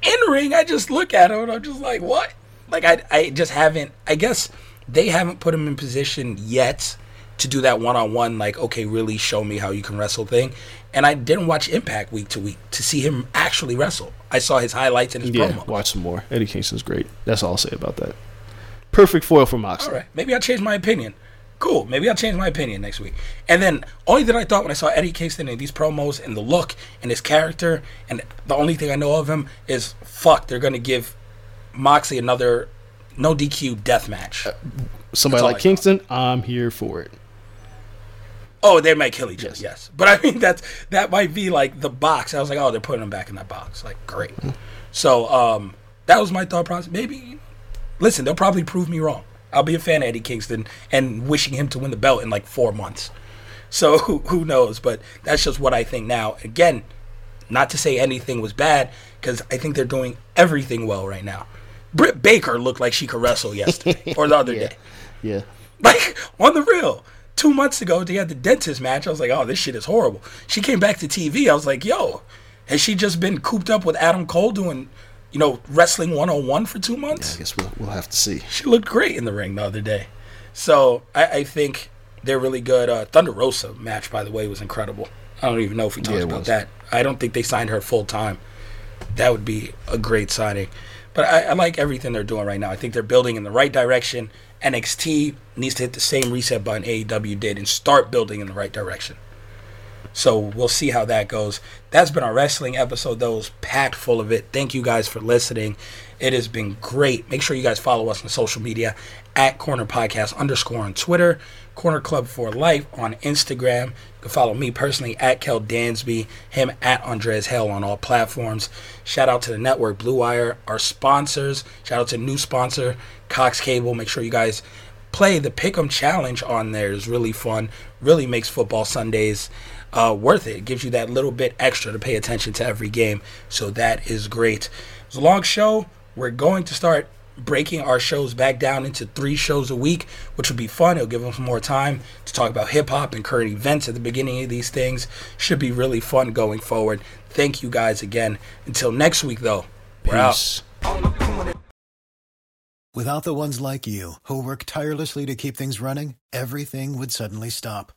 In ring, I just look at him and I'm just like, what? Like I I just haven't I guess they haven't put him in position yet to do that one on one, like, okay, really show me how you can wrestle thing. And I didn't watch Impact week to week to see him actually wrestle. I saw his highlights and his Yeah, promo. watch some more. Eddie Kingston's great. That's all I'll say about that. Perfect foil for Moxley. All right, maybe I'll change my opinion. Cool, maybe I'll change my opinion next week. And then only that I thought when I saw Eddie Kingston in these promos and the look and his character, and the only thing I know of him is fuck, they're gonna give Moxley another no DQ death match. Somebody like Kingston, I'm here for it. Oh, they might kill each other, Yes. yes. But I mean that's that might be like the box. I was like, oh, they're putting him back in that box. Like, great. So um that was my thought process. Maybe listen, they'll probably prove me wrong. I'll be a fan of Eddie Kingston and wishing him to win the belt in like four months. So [LAUGHS] who, who knows? But that's just what I think now. Again, not to say anything was bad, because I think they're doing everything well right now. Britt Baker looked like she could wrestle yesterday [LAUGHS] or the other Yeah. day. Yeah. Like on the real. Two months ago, they had the dentist match. I was like, oh, this shit is horrible. She came back to TV. I was like, yo, has she just been cooped up with Adam Cole doing, you know, wrestling 101 for two months? I guess we'll, we'll have to see. She looked great in the ring the other day. So I, I think they're really good. Uh, Thunder Rosa match, by the way, was incredible. I don't even know if we talked Yeah, about was. that. I don't think they signed her full time. That would be a great signing. But I, I like everything they're doing right now. I think they're building in the right direction. NXT needs to hit the same reset button AEW did and start building in the right direction. So we'll see how that goes. That's been our wrestling episode. It was packed full of it. Thank you guys for listening. It has been great. Make sure you guys follow us on social media at Corner Podcast underscore on Twitter, Corner Club for Life on Instagram. You can follow me personally at Kel Dansby, him at Andreas Hale on all platforms. Shout out to the network Blue Wire, our sponsors. Shout out to new sponsor Cox Cable. Make sure you guys play the Pick'em Challenge on there. It's really fun. Really makes football Sundays uh, worth it. It gives you that little bit extra to pay attention to every game. So that is great. It's a long show. We're going to start breaking our shows back down into three shows a week, which will be fun. It'll give us more time to talk about hip hop and current events at the beginning of these things. Should be really fun going forward. Thank you guys again. Until next week, though. Peace. Without the ones like you, who work tirelessly to keep things running, everything would suddenly stop.